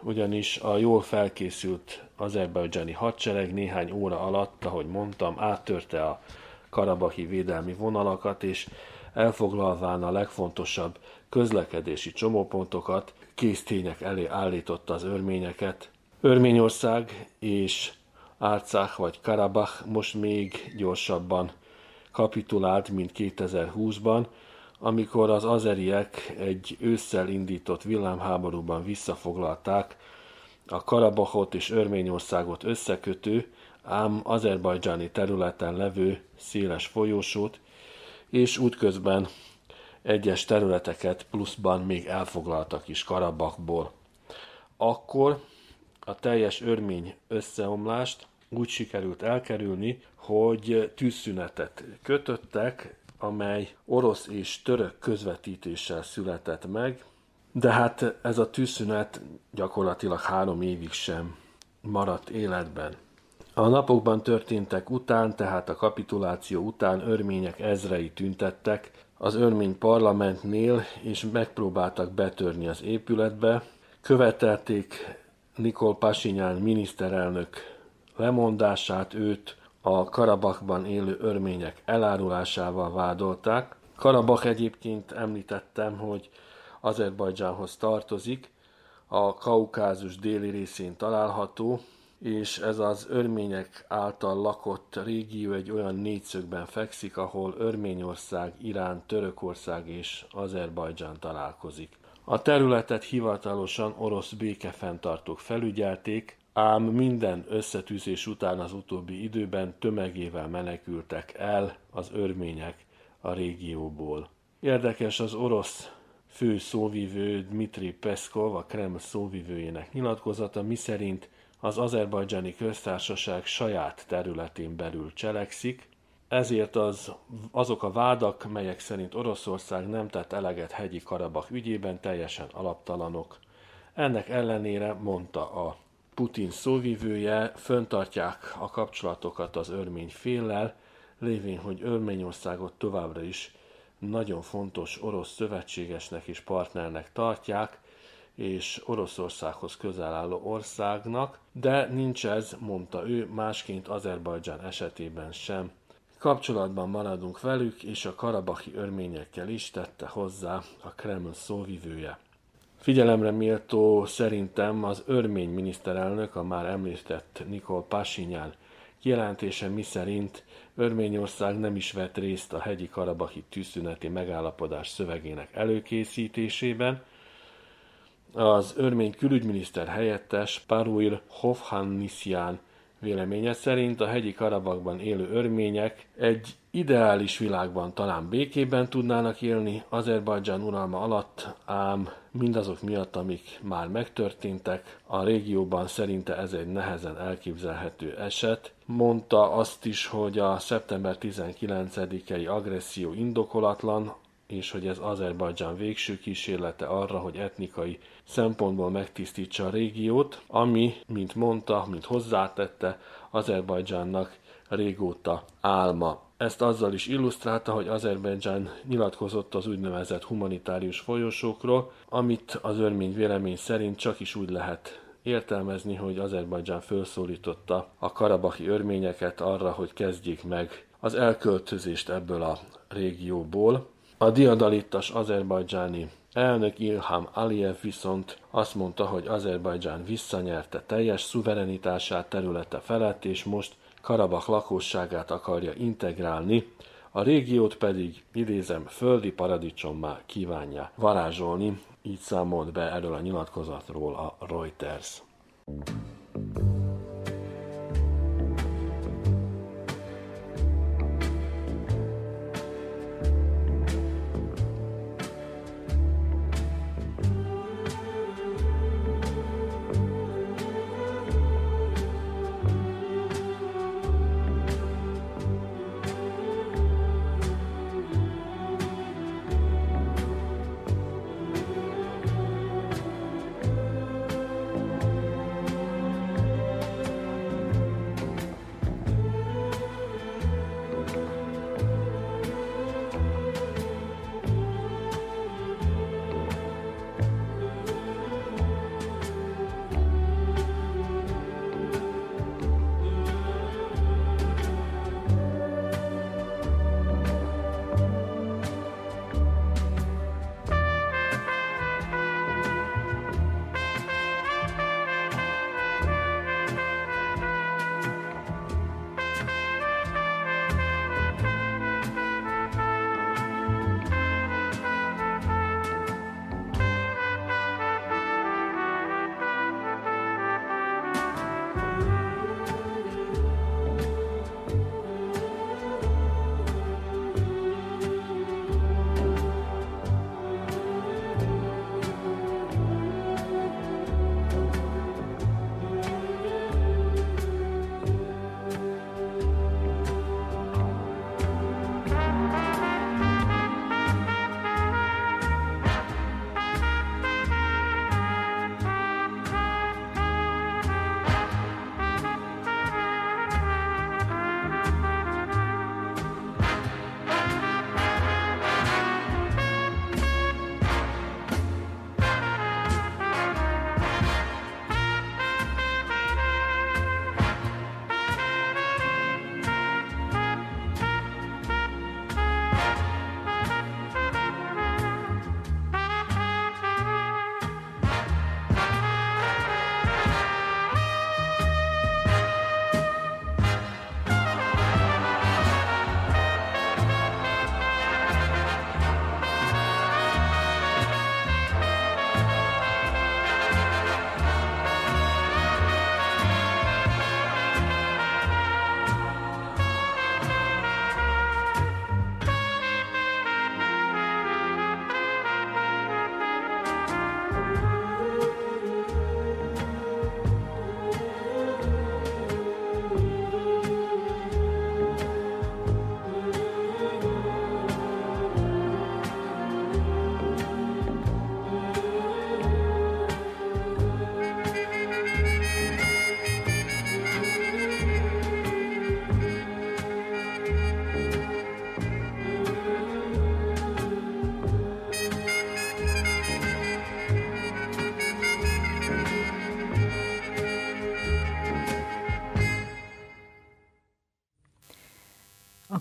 ugyanis a jól felkészült azerbajdzsáni hadsereg néhány óra alatt, ahogy mondtam, áttörte a karabahi védelmi vonalakat, és elfoglalván a legfontosabb közlekedési csomópontokat, késztények elé állította az örményeket. Örményország és Árcák vagy Karabach most még gyorsabban kapitulált, mint 2020-ban, amikor az azeriek egy ősszel indított villámháborúban visszafoglalták a Karabachot és Örményországot összekötő, ám azerbajdzsáni területen levő széles folyósót, és útközben egyes területeket pluszban még elfoglaltak is Karabakból. Akkor a teljes örmény összeomlást úgy sikerült elkerülni, hogy tűzszünetet kötöttek, amely orosz és török közvetítéssel született meg, de hát ez a tűzszünet gyakorlatilag három évig sem maradt életben. A napokban történtek után, tehát a kapituláció után örmények ezrei tüntettek az örmény parlamentnél, és megpróbáltak betörni az épületbe. Követelték Nikol Pasinyán miniszterelnök lemondását, őt a Karabakban élő örmények elárulásával vádolták. Karabak egyébként említettem, hogy Azerbajdzsánhoz tartozik, a Kaukázus déli részén található, és ez az örmények által lakott régió egy olyan négyszögben fekszik, ahol Örményország, Irán, Törökország és Azerbajdzsán találkozik. A területet hivatalosan orosz békefenntartók felügyelték, ám minden összetűzés után az utóbbi időben tömegével menekültek el az örmények a régióból. Érdekes az orosz fő szóvivő Dmitri Peszkov, a Kreml szóvivőjének nyilatkozata, miszerint az azerbajdzsáni köztársaság saját területén belül cselekszik, ezért az, azok a vádak, melyek szerint Oroszország nem tett eleget hegyi Karabak ügyében, teljesen alaptalanok. Ennek ellenére, mondta a Putin szóvivője, föntartják a kapcsolatokat az örmény féllel, lévén, hogy Örményországot továbbra is nagyon fontos orosz szövetségesnek és partnernek tartják, és Oroszországhoz közel álló országnak, de nincs ez, mondta ő, másként Azerbajdzsán esetében sem. Kapcsolatban maradunk velük, és a karabahi örményekkel is tette hozzá a Kreml szóvivője. Figyelemre méltó szerintem az örmény miniszterelnök, a már említett Nikol Pasinyán kijelentése miszerint Örményország nem is vett részt a hegyi karabahi tűzszüneti megállapodás szövegének előkészítésében. Az örmény külügyminiszter helyettes Paruil Hovhannisyan Véleménye szerint a hegyi Karabakban élő örmények egy ideális világban talán békében tudnának élni Azerbajdzsán uralma alatt, ám mindazok miatt, amik már megtörténtek, a régióban szerinte ez egy nehezen elképzelhető eset. Mondta azt is, hogy a szeptember 19-i agresszió indokolatlan, és hogy ez Azerbajdzsán végső kísérlete arra, hogy etnikai szempontból megtisztítsa a régiót, ami, mint mondta, mint hozzátette, Azerbajdzsánnak régóta álma. Ezt azzal is illusztrálta, hogy Azerbajdzsán nyilatkozott az úgynevezett humanitárius folyosókról, amit az örmény vélemény szerint csak is úgy lehet értelmezni, hogy Azerbajdzsán felszólította a karabahi örményeket arra, hogy kezdjék meg az elköltözést ebből a régióból. A diadalittas azerbajdzsáni elnök Ilham Aliyev viszont azt mondta, hogy Azerbajdzsán visszanyerte teljes szuverenitását területe felett, és most Karabak lakosságát akarja integrálni, a régiót pedig, idézem, földi paradicsommá kívánja varázsolni, így számolt be erről a nyilatkozatról a Reuters.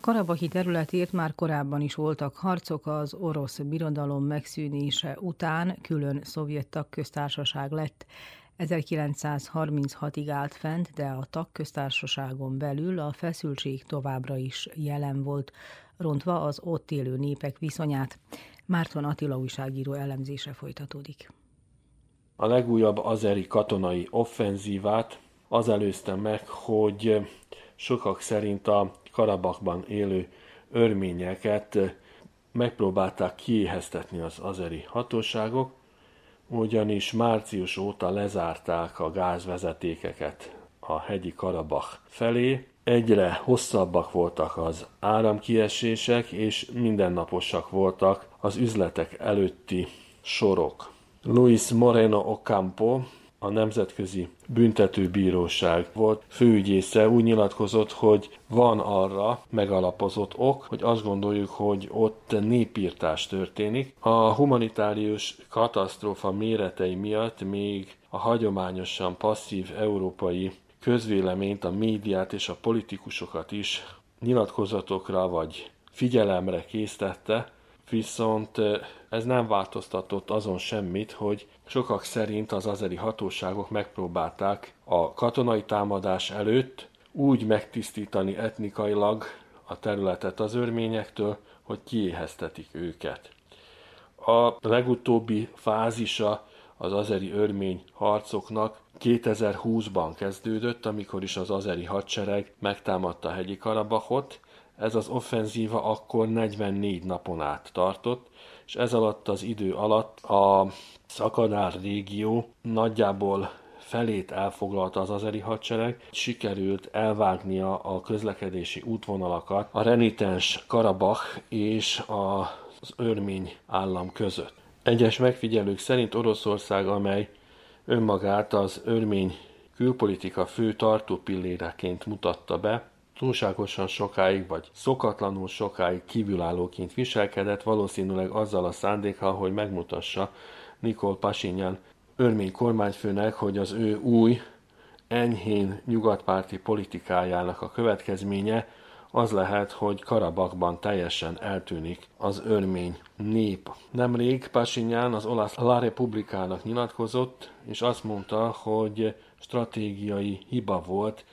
Karabahi területért már korábban is voltak harcok, az orosz birodalom megszűnése után külön szovjet tagköztársaság lett. 1936-ig állt fent, de a tagköztársaságon belül a feszültség továbbra is jelen volt, rontva az ott élő népek viszonyát. Márton Attila újságíró elemzése folytatódik. A legújabb azeri katonai offenzívát az előzte meg, hogy sokak szerint a Karabakban élő örményeket megpróbálták kiéheztetni az azeri hatóságok, ugyanis március óta lezárták a gázvezetékeket a hegyi Karabach felé, egyre hosszabbak voltak az áramkiesések, és mindennaposak voltak az üzletek előtti sorok. Luis Moreno Ocampo, a Nemzetközi Büntetőbíróság volt főügyésze, úgy nyilatkozott, hogy van arra megalapozott ok, hogy azt gondoljuk, hogy ott népírtás történik. A humanitárius katasztrófa méretei miatt még a hagyományosan passzív európai közvéleményt, a médiát és a politikusokat is nyilatkozatokra vagy figyelemre késztette, viszont ez nem változtatott azon semmit, hogy sokak szerint az azeri hatóságok megpróbálták a katonai támadás előtt úgy megtisztítani etnikailag a területet az örményektől, hogy kiéheztetik őket. A legutóbbi fázisa az azeri örmény harcoknak 2020-ban kezdődött, amikor is az azeri hadsereg megtámadta hegyi Karabachot. Ez az offenzíva akkor 44 napon át tartott, és ez alatt az idő alatt a Szakadár régió nagyjából felét elfoglalta az azeri hadsereg, sikerült elvágnia a közlekedési útvonalakat a renitens Karabach és az örmény állam között. Egyes megfigyelők szerint Oroszország, amely önmagát az örmény külpolitika fő tartópilléreként mutatta be, túlságosan sokáig vagy szokatlanul sokáig kívülállóként viselkedett, valószínűleg azzal a szándékkal, hogy megmutassa Nikol Pasinyan örmény kormányfőnek, hogy az ő új, enyhén nyugatpárti politikájának a következménye az lehet, hogy Karabakban teljesen eltűnik az örmény nép. Nemrég Pasinyan az olasz La Republikának nyilatkozott, és azt mondta, hogy stratégiai hiba volt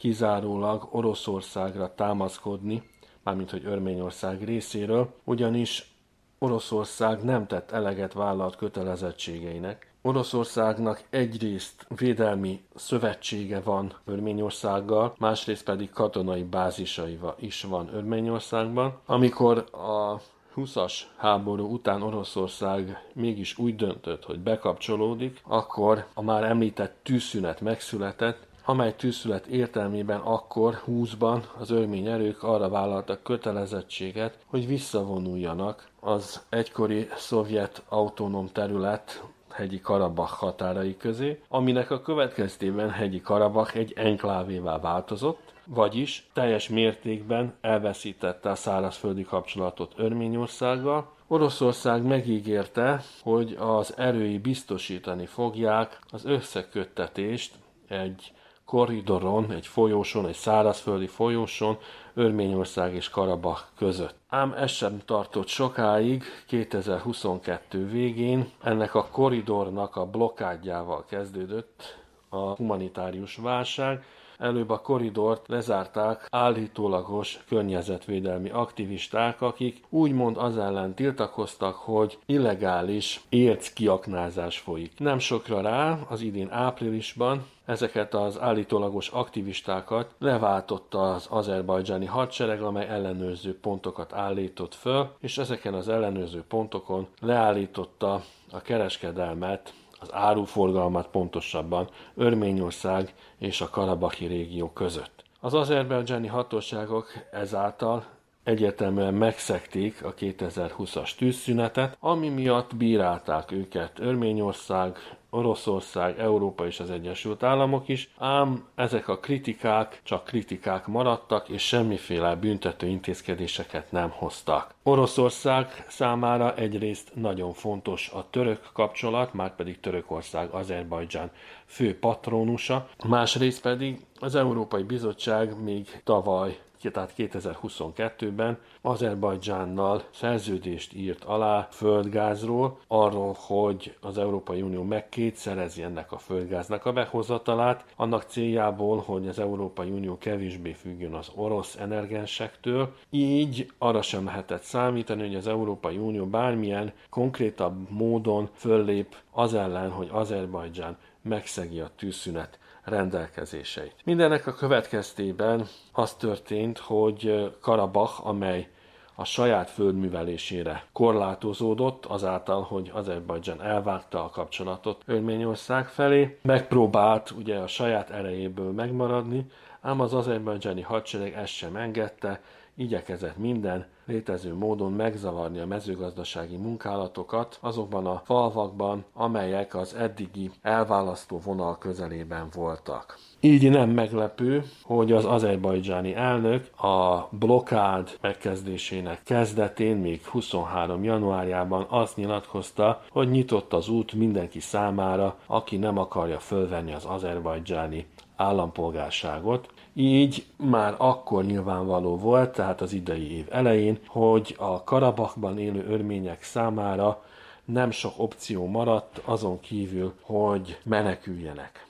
kizárólag Oroszországra támaszkodni, mármint hogy Örményország részéről, ugyanis Oroszország nem tett eleget vállalt kötelezettségeinek. Oroszországnak egyrészt védelmi szövetsége van Örményországgal, másrészt pedig katonai bázisaiva is van Örményországban. Amikor a 20-as háború után Oroszország mégis úgy döntött, hogy bekapcsolódik, akkor a már említett tűzszünet megszületett, amely tűzszület értelmében akkor 20-ban az örmény erők arra vállaltak kötelezettséget, hogy visszavonuljanak az egykori szovjet autonóm terület hegyi Karabach határai közé, aminek a következtében hegyi Karabach egy enklávévá változott, vagyis teljes mértékben elveszítette a szárazföldi kapcsolatot Örményországgal, Oroszország megígérte, hogy az erői biztosítani fogják az összeköttetést egy korridoron, egy folyóson, egy szárazföldi folyóson, Örményország és Karabach között. Ám ez sem tartott sokáig, 2022 végén ennek a koridornak a blokkádjával kezdődött a humanitárius válság, Előbb a koridort lezárták állítólagos környezetvédelmi aktivisták, akik úgymond az ellen tiltakoztak, hogy illegális érc kiaknázás folyik. Nem sokra rá, az idén áprilisban ezeket az állítólagos aktivistákat leváltotta az azerbajdzsáni hadsereg, amely ellenőrző pontokat állított föl, és ezeken az ellenőrző pontokon leállította a kereskedelmet az áruforgalmat pontosabban Örményország és a Karabaki régió között. Az azerbajdzsáni hatóságok ezáltal egyértelműen megszekték a 2020-as tűzszünetet, ami miatt bírálták őket Örményország, Oroszország, Európa és az Egyesült Államok is, ám ezek a kritikák csak kritikák maradtak, és semmiféle büntető intézkedéseket nem hoztak. Oroszország számára egyrészt nagyon fontos a török kapcsolat, már pedig Törökország Azerbajdzsán fő patronusa, másrészt pedig az Európai Bizottság még tavaly tehát 2022-ben Azerbajdzsánnal szerződést írt alá földgázról, arról, hogy az Európai Unió megkétszerezi ennek a földgáznak a behozatalát, annak céljából, hogy az Európai Unió kevésbé függjön az orosz energensektől, így arra sem lehetett számítani, hogy az Európai Unió bármilyen konkrétabb módon föllép az ellen, hogy Azerbajdzsán megszegi a tűzszünet rendelkezéseit. Mindennek a következtében az történt, hogy Karabach, amely a saját földművelésére korlátozódott, azáltal, hogy Azerbajdzsán elvágta a kapcsolatot Örményország felé, megpróbált ugye a saját erejéből megmaradni, ám az azerbajdzsáni hadsereg ezt sem engedte, igyekezett minden létező módon megzavarni a mezőgazdasági munkálatokat azokban a falvakban, amelyek az eddigi elválasztó vonal közelében voltak. Így nem meglepő, hogy az azerbajdzsáni elnök a blokád megkezdésének kezdetén, még 23. januárjában azt nyilatkozta, hogy nyitott az út mindenki számára, aki nem akarja fölvenni az azerbajdzsáni állampolgárságot, így már akkor nyilvánvaló volt, tehát az idei év elején, hogy a Karabachban élő örmények számára nem sok opció maradt azon kívül, hogy meneküljenek.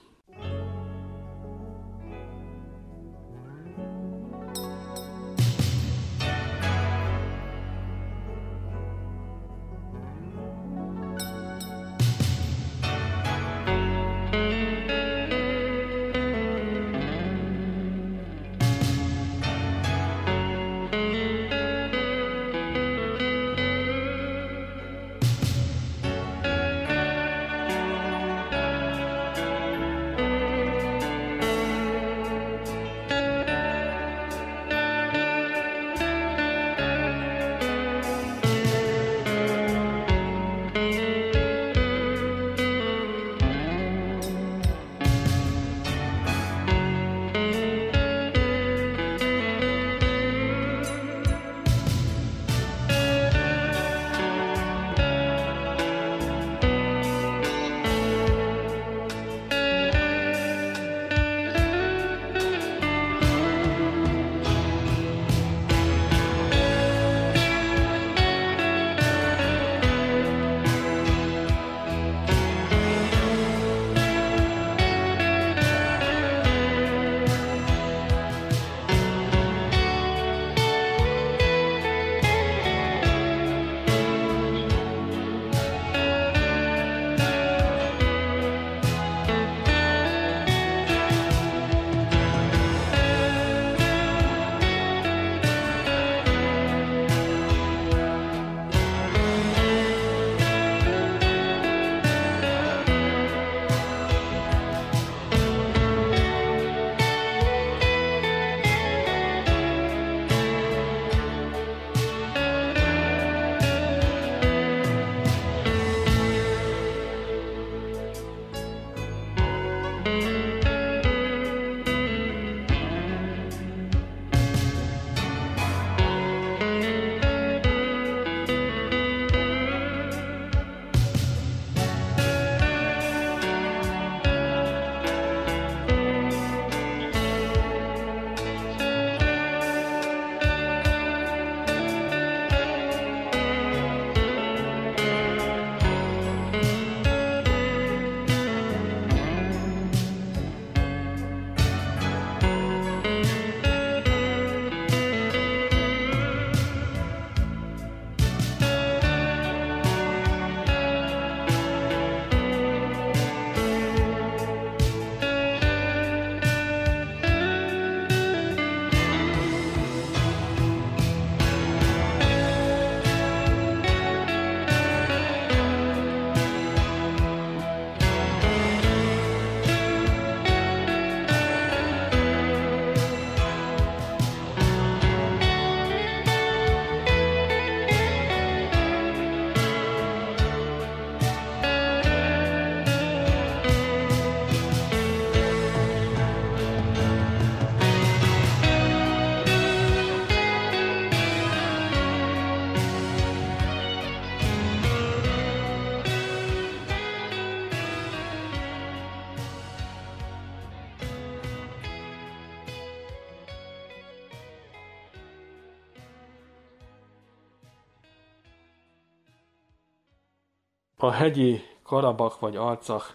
A hegyi Karabak vagy Arcach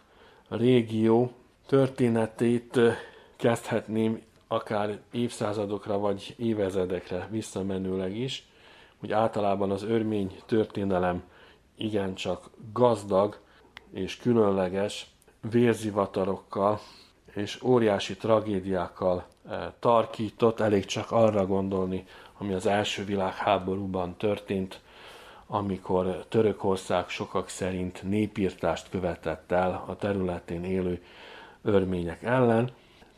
régió történetét kezdhetném akár évszázadokra vagy évezredekre visszamenőleg is, hogy általában az örmény történelem igencsak gazdag és különleges vérzivatarokkal és óriási tragédiákkal tarkított, elég csak arra gondolni, ami az első világháborúban történt, amikor Törökország sokak szerint népírtást követett el a területén élő örmények ellen.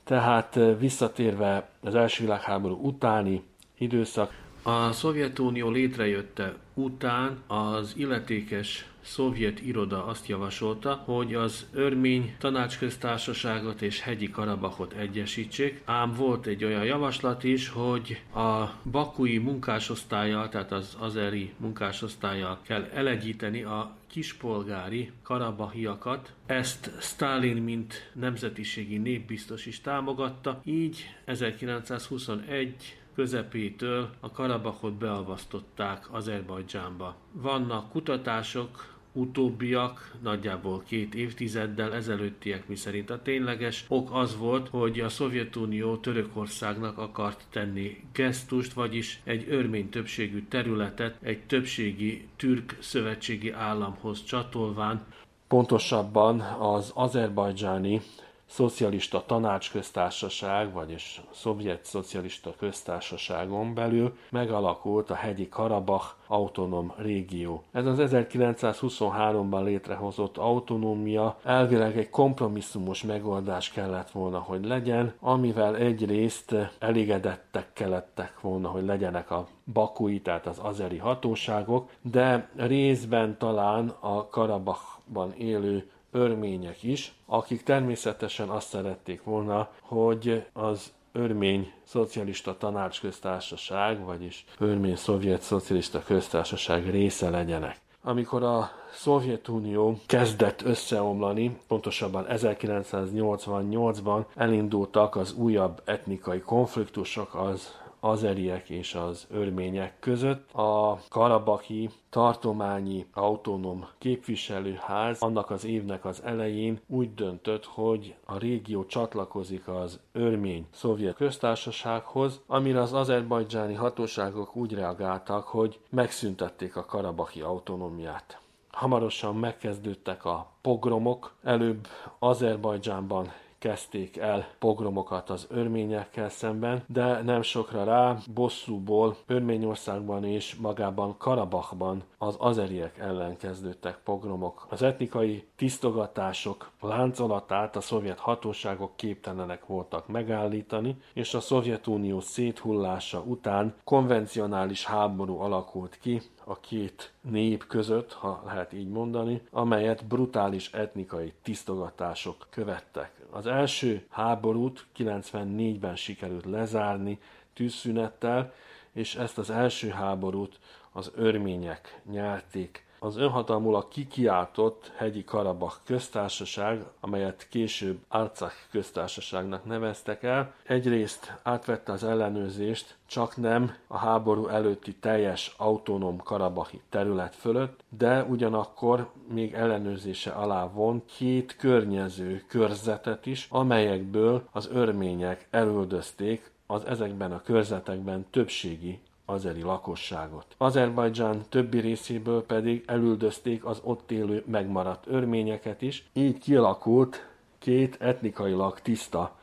Tehát visszatérve az első világháború utáni időszak, a Szovjetunió létrejötte után az illetékes szovjet iroda azt javasolta, hogy az örmény tanácsköztársaságot és hegyi Karabakot egyesítsék, ám volt egy olyan javaslat is, hogy a bakui munkásosztályjal, tehát az azeri munkásosztályjal kell elegyíteni a kispolgári karabahiakat. Ezt Stalin, mint nemzetiségi népbiztos is támogatta, így 1921 közepétől a Karabakot beavasztották Azerbajdzsánba. Vannak kutatások, utóbbiak nagyjából két évtizeddel ezelőttiek, miszerint a tényleges ok az volt, hogy a Szovjetunió Törökországnak akart tenni gesztust, vagyis egy örmény többségű területet egy többségi türk szövetségi államhoz csatolván, pontosabban az azerbajdzsáni szocialista tanácsköztársaság, vagyis szovjet szocialista köztársaságon belül megalakult a hegyi Karabach autonóm régió. Ez az 1923-ban létrehozott autonómia elvileg egy kompromisszumos megoldás kellett volna, hogy legyen, amivel egyrészt elégedettek kellettek volna, hogy legyenek a bakui, tehát az azeri hatóságok, de részben talán a Karabachban élő örmények is, akik természetesen azt szerették volna, hogy az örmény szocialista tanácsköztársaság, vagyis örmény szovjet szocialista köztársaság része legyenek. Amikor a Szovjetunió kezdett összeomlani, pontosabban 1988-ban elindultak az újabb etnikai konfliktusok az azeriek és az örmények között. A karabaki tartományi autonóm képviselőház annak az évnek az elején úgy döntött, hogy a régió csatlakozik az örmény szovjet köztársasághoz, amire az azerbajdzsáni hatóságok úgy reagáltak, hogy megszüntették a karabaki autonómiát. Hamarosan megkezdődtek a pogromok, előbb Azerbajdzsánban kezdték el pogromokat az örményekkel szemben, de nem sokra rá bosszúból Örményországban és magában Karabachban az azeriek ellen kezdődtek pogromok. Az etnikai tisztogatások láncolatát a szovjet hatóságok képtelenek voltak megállítani, és a Szovjetunió széthullása után konvencionális háború alakult ki, a két nép között, ha lehet így mondani, amelyet brutális etnikai tisztogatások követtek. Az első háborút 94-ben sikerült lezárni tűzszünettel, és ezt az első háborút az örmények nyerték az önhatalmulag kikiáltott hegyi Karabach köztársaság, amelyet később Arcach köztársaságnak neveztek el, egyrészt átvette az ellenőrzést csak nem a háború előtti teljes autonóm karabahi terület fölött, de ugyanakkor még ellenőrzése alá von két környező körzetet is, amelyekből az örmények elüldözték az ezekben a körzetekben többségi azeri lakosságot. Azerbajdzsán többi részéből pedig elüldözték az ott élő megmaradt örményeket is, így kialakult két etnikailag tiszta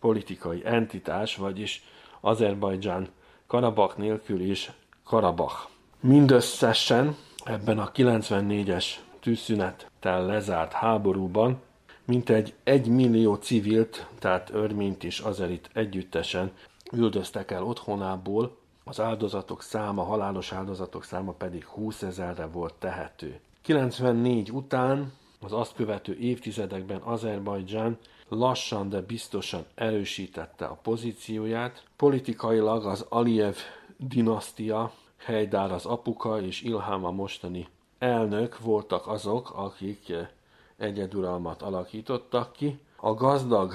politikai entitás, vagyis Azerbajdzsán Karabak nélkül is Karabach. Mindösszesen ebben a 94-es tűzszünettel lezárt háborúban mintegy egy millió civilt, tehát örményt és azerit együttesen üldöztek el otthonából, az áldozatok száma, halálos áldozatok száma pedig 20 ezerre volt tehető. 94 után, az azt követő évtizedekben Azerbajdzsán lassan, de biztosan erősítette a pozícióját. Politikailag az Aliyev dinasztia, Hejdár az apuka és Ilham a mostani elnök voltak azok, akik egyeduralmat alakítottak ki. A gazdag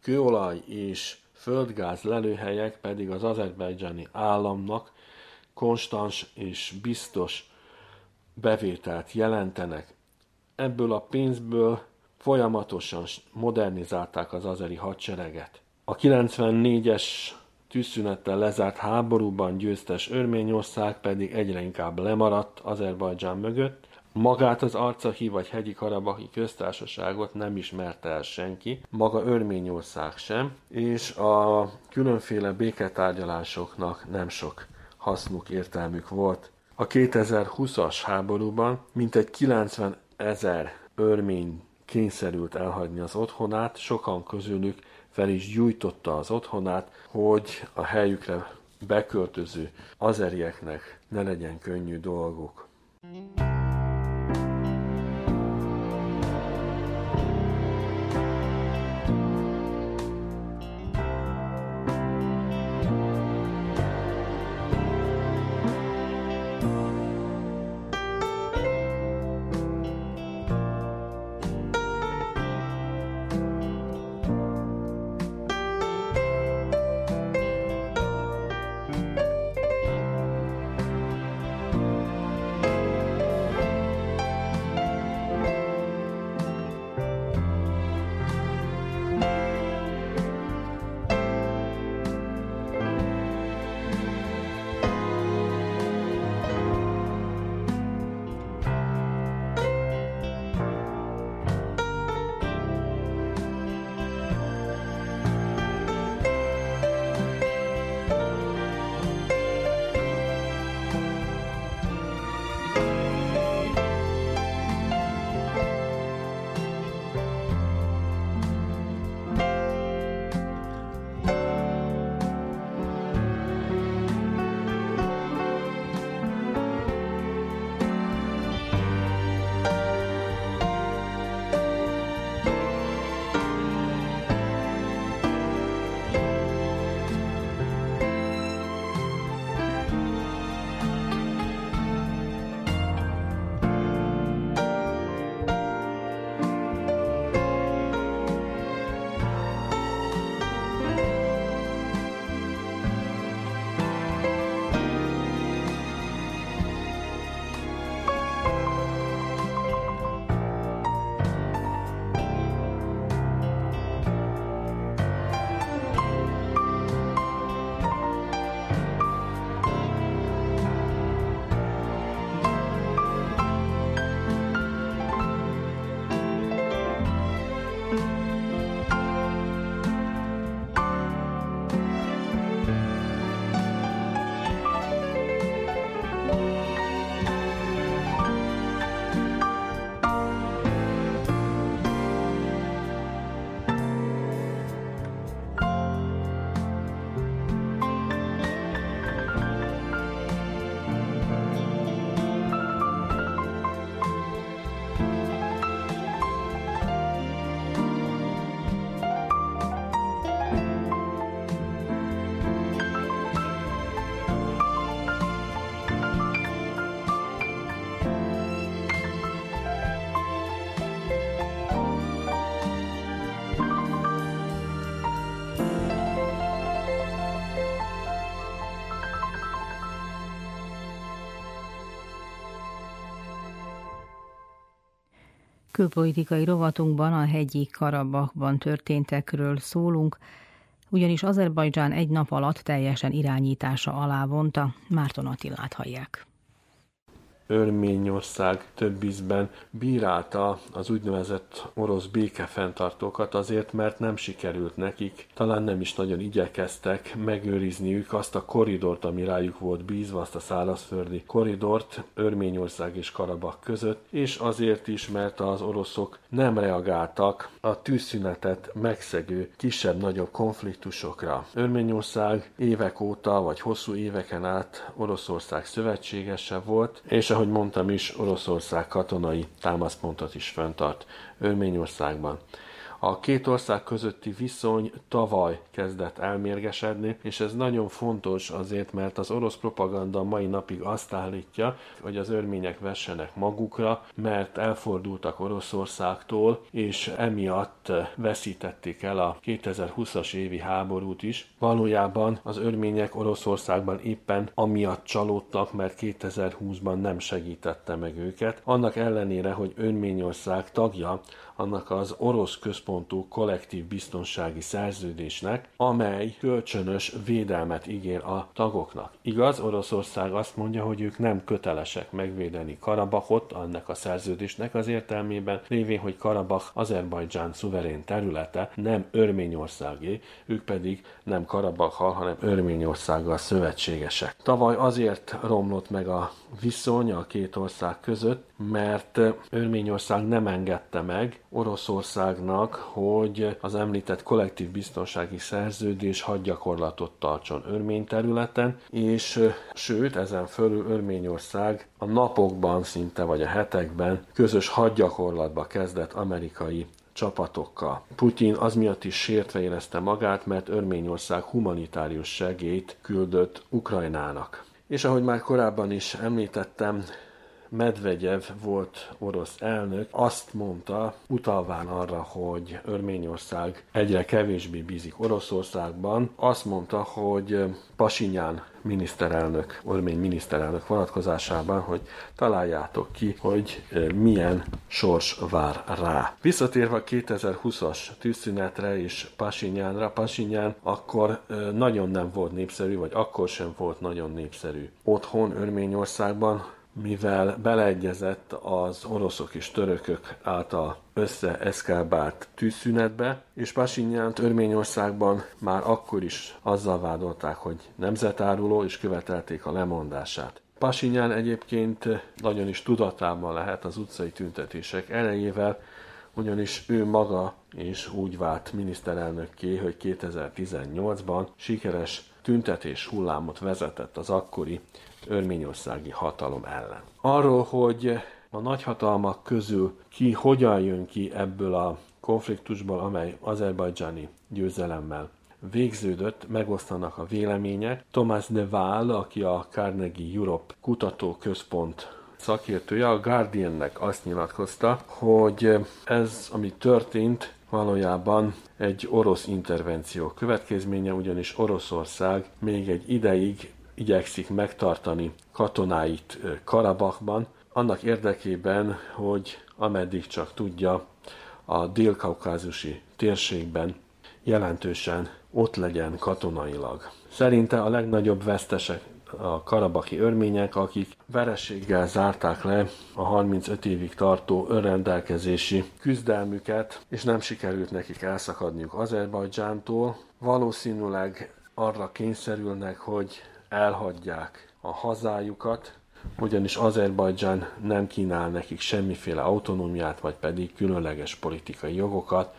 kőolaj és földgáz lelőhelyek pedig az azerbajdzsáni államnak konstans és biztos bevételt jelentenek. ebből a pénzből folyamatosan modernizálták az azeri hadsereget. A 94-es tűzszünettel lezárt háborúban győztes Örményország pedig egyre inkább lemaradt Azerbajdzsán mögött, Magát az Arcahi vagy hegyi karabaki köztársaságot nem ismerte el senki, maga Örményország sem, és a különféle béketárgyalásoknak nem sok hasznuk, értelmük volt. A 2020-as háborúban mintegy 90 ezer örmény kényszerült elhagyni az otthonát, sokan közülük fel is gyújtotta az otthonát, hogy a helyükre beköltöző azerieknek ne legyen könnyű dolguk. Külpolitikai rovatunkban a hegyi Karabakban történtekről szólunk, ugyanis Azerbajdzsán egy nap alatt teljesen irányítása alá vonta. Márton Attilát hallják. Örményország több ízben bírálta az úgynevezett orosz békefenntartókat azért, mert nem sikerült nekik, talán nem is nagyon igyekeztek megőrizniük azt a koridort, ami rájuk volt bízva, azt a szárazföldi koridort Örményország és Karabak között, és azért is, mert az oroszok nem reagáltak a tűzszünetet megszegő kisebb-nagyobb konfliktusokra. Örményország évek óta, vagy hosszú éveken át Oroszország szövetségese volt, és ahogy mondtam is, Oroszország katonai támaszpontot is föntart Örményországban. A két ország közötti viszony tavaly kezdett elmérgesedni, és ez nagyon fontos azért, mert az orosz propaganda mai napig azt állítja, hogy az örmények vessenek magukra, mert elfordultak Oroszországtól, és emiatt veszítették el a 2020-as évi háborút is. Valójában az örmények Oroszországban éppen amiatt csalódtak, mert 2020-ban nem segítette meg őket. Annak ellenére, hogy Örményország tagja annak az orosz központú kollektív biztonsági szerződésnek, amely kölcsönös védelmet ígér a tagoknak. Igaz, Oroszország azt mondja, hogy ők nem kötelesek megvédeni Karabakot annak a szerződésnek az értelmében, lévén, hogy Karabak Azerbajdzsán szuverén területe, nem Örményországé, ők pedig nem Karabakkal, hanem Örményországgal szövetségesek. Tavaly azért romlott meg a viszony a két ország között, mert Örményország nem engedte meg Oroszországnak, hogy az említett kollektív biztonsági szerződés hadgyakorlatot tartson Örmény területen, és sőt, ezen fölül Örményország a napokban szinte, vagy a hetekben közös hadgyakorlatba kezdett amerikai csapatokkal. Putyin az miatt is sértve érezte magát, mert Örményország humanitárius segélyt küldött Ukrajnának. És ahogy már korábban is említettem, Medvegyev volt orosz elnök, azt mondta, utalván arra, hogy Örményország egyre kevésbé bízik Oroszországban, azt mondta, hogy Pasinyán miniszterelnök, örmény miniszterelnök vonatkozásában, hogy találjátok ki, hogy milyen sors vár rá. Visszatérve a 2020-as tűzszünetre és Pasinyánra, Pasinyán akkor nagyon nem volt népszerű, vagy akkor sem volt nagyon népszerű. Otthon Örményországban mivel beleegyezett az oroszok és törökök által összeeszkábált tűzszünetbe, és Pasinyánt Örményországban már akkor is azzal vádolták, hogy nemzetáruló, és követelték a lemondását. Pasinyán egyébként nagyon is tudatában lehet az utcai tüntetések erejével, ugyanis ő maga is úgy vált miniszterelnökké, hogy 2018-ban sikeres tüntetés hullámot vezetett az akkori örményországi hatalom ellen. Arról, hogy a nagyhatalmak közül ki hogyan jön ki ebből a konfliktusból, amely azerbajdzsáni győzelemmel végződött, megosztanak a vélemények. Thomas de Waal, aki a Carnegie Europe kutatóközpont szakértője, a Guardiannek azt nyilatkozta, hogy ez, ami történt, valójában egy orosz intervenció következménye, ugyanis Oroszország még egy ideig igyekszik megtartani katonáit Karabakban, annak érdekében, hogy ameddig csak tudja, a dél-kaukázusi térségben jelentősen ott legyen katonailag. Szerinte a legnagyobb vesztesek a karabaki örmények, akik verességgel zárták le a 35 évig tartó önrendelkezési küzdelmüket, és nem sikerült nekik elszakadniuk Azerbajdzsántól. Valószínűleg arra kényszerülnek, hogy elhagyják a hazájukat, ugyanis Azerbajdzsán nem kínál nekik semmiféle autonómiát, vagy pedig különleges politikai jogokat,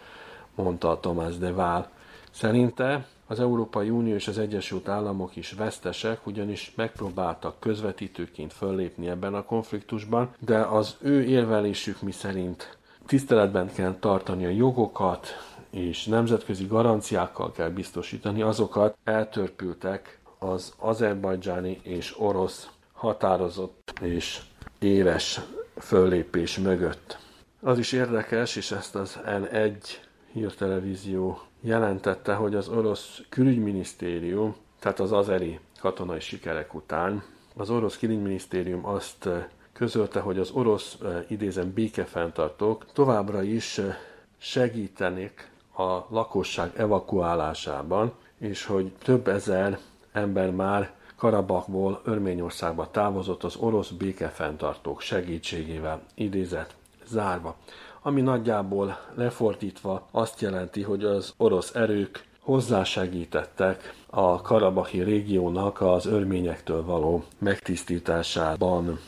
mondta Tomás de Waal. Szerinte az Európai Unió és az Egyesült Államok is vesztesek, ugyanis megpróbáltak közvetítőként föllépni ebben a konfliktusban, de az ő érvelésük mi szerint tiszteletben kell tartani a jogokat, és nemzetközi garanciákkal kell biztosítani, azokat eltörpültek az azerbajdzsáni és orosz határozott és éves föllépés mögött. Az is érdekes, és ezt az N1 hírtelevízió jelentette, hogy az orosz külügyminisztérium, tehát az azeri katonai sikerek után, az orosz külügyminisztérium azt eh, közölte, hogy az orosz eh, idézem békefenntartók továbbra is eh, segítenek a lakosság evakuálásában, és hogy több ezer ember már Karabakból Örményországba távozott az orosz békefenntartók segítségével, idézet zárva, ami nagyjából lefordítva azt jelenti, hogy az orosz erők hozzásegítettek a karabahi régiónak az örményektől való megtisztításában.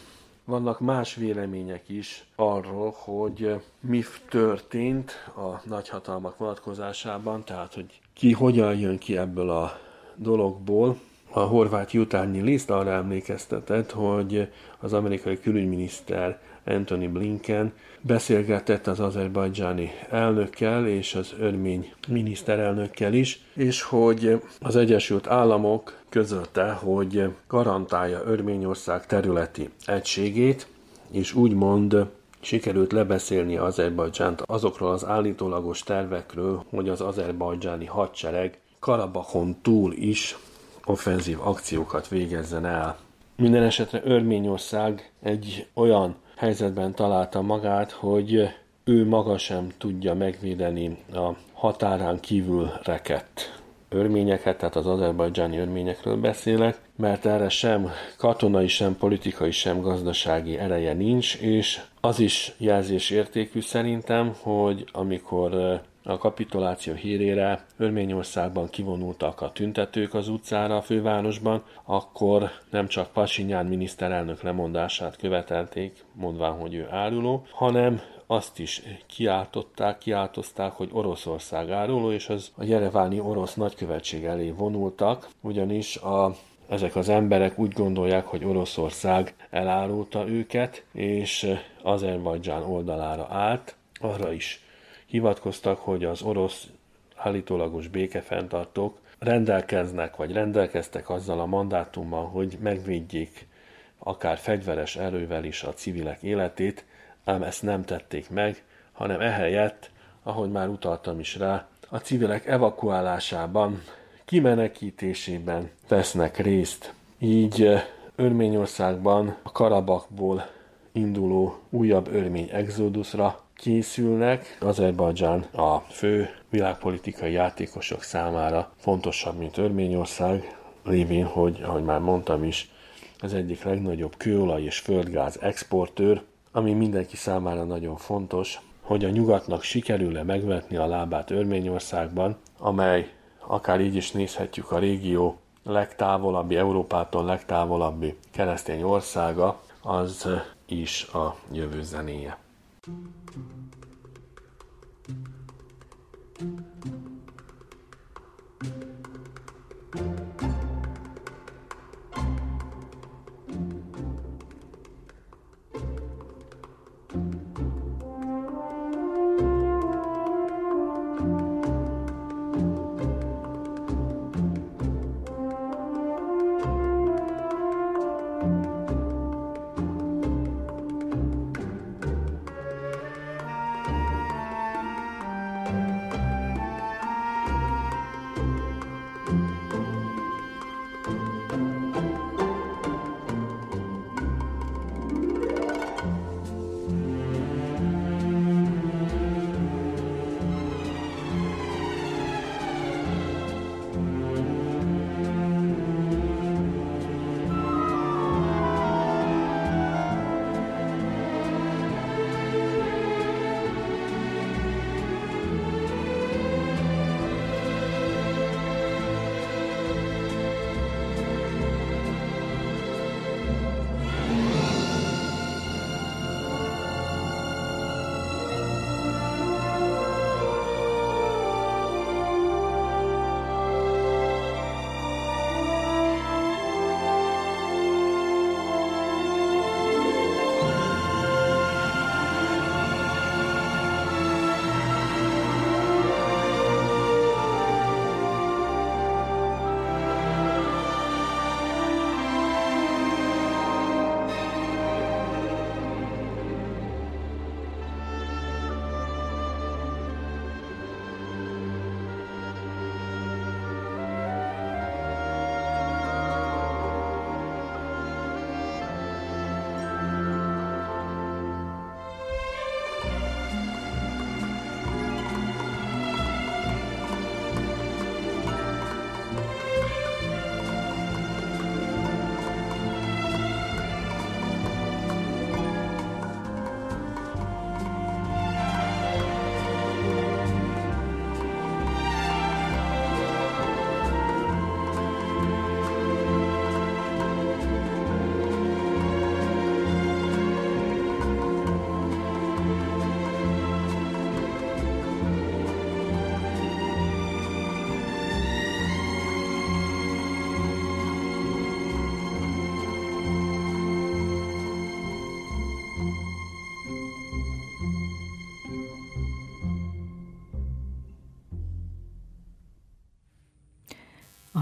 Vannak más vélemények is arról, hogy mi történt a nagyhatalmak vonatkozásában, tehát hogy ki hogyan jön ki ebből a dologból. A horvát jutányi liszt arra emlékeztetett, hogy az amerikai külügyminiszter Anthony Blinken beszélgetett az azerbajdzsáni elnökkel és az örmény miniszterelnökkel is, és hogy az Egyesült Államok közölte, hogy garantálja Örményország területi egységét, és úgymond sikerült lebeszélni Azerbajdzsánt azokról az állítólagos tervekről, hogy az azerbajdzsáni hadsereg Karabakon túl is offenzív akciókat végezzen el. Minden esetre Örményország egy olyan helyzetben találta magát, hogy ő maga sem tudja megvédeni a határán kívül rekett örményeket, tehát az azerbajdzsáni örményekről beszélek, mert erre sem katonai, sem politikai, sem gazdasági ereje nincs, és az is jelzés értékű szerintem, hogy amikor a kapituláció hírére Örményországban kivonultak a tüntetők az utcára a fővárosban, akkor nem csak Pasinyán miniszterelnök lemondását követelték, mondván, hogy ő áruló, hanem azt is kiáltották, kiáltozták, hogy Oroszország áruló, és az a jereváni orosz nagykövetség elé vonultak, ugyanis a ezek az emberek úgy gondolják, hogy Oroszország elárulta őket, és Azerbajdzsán oldalára állt. Arra is hivatkoztak, hogy az orosz állítólagos békefenntartók rendelkeznek, vagy rendelkeztek azzal a mandátummal, hogy megvédjék akár fegyveres erővel is a civilek életét, ám ezt nem tették meg, hanem ehelyett, ahogy már utaltam is rá, a civilek evakuálásában, kimenekítésében vesznek részt. Így eh, Örményországban a Karabakból induló újabb örmény exodusra készülnek. Azerbajdzsán a fő világpolitikai játékosok számára fontosabb, mint Örményország, lévén, hogy, ahogy már mondtam is, az egyik legnagyobb kőolaj és földgáz exportőr, ami mindenki számára nagyon fontos, hogy a nyugatnak sikerül-e megvetni a lábát Örményországban, amely akár így is nézhetjük a régió legtávolabbi, Európától legtávolabbi keresztény országa, az is a jövő zenéje. Thank mm -hmm. you.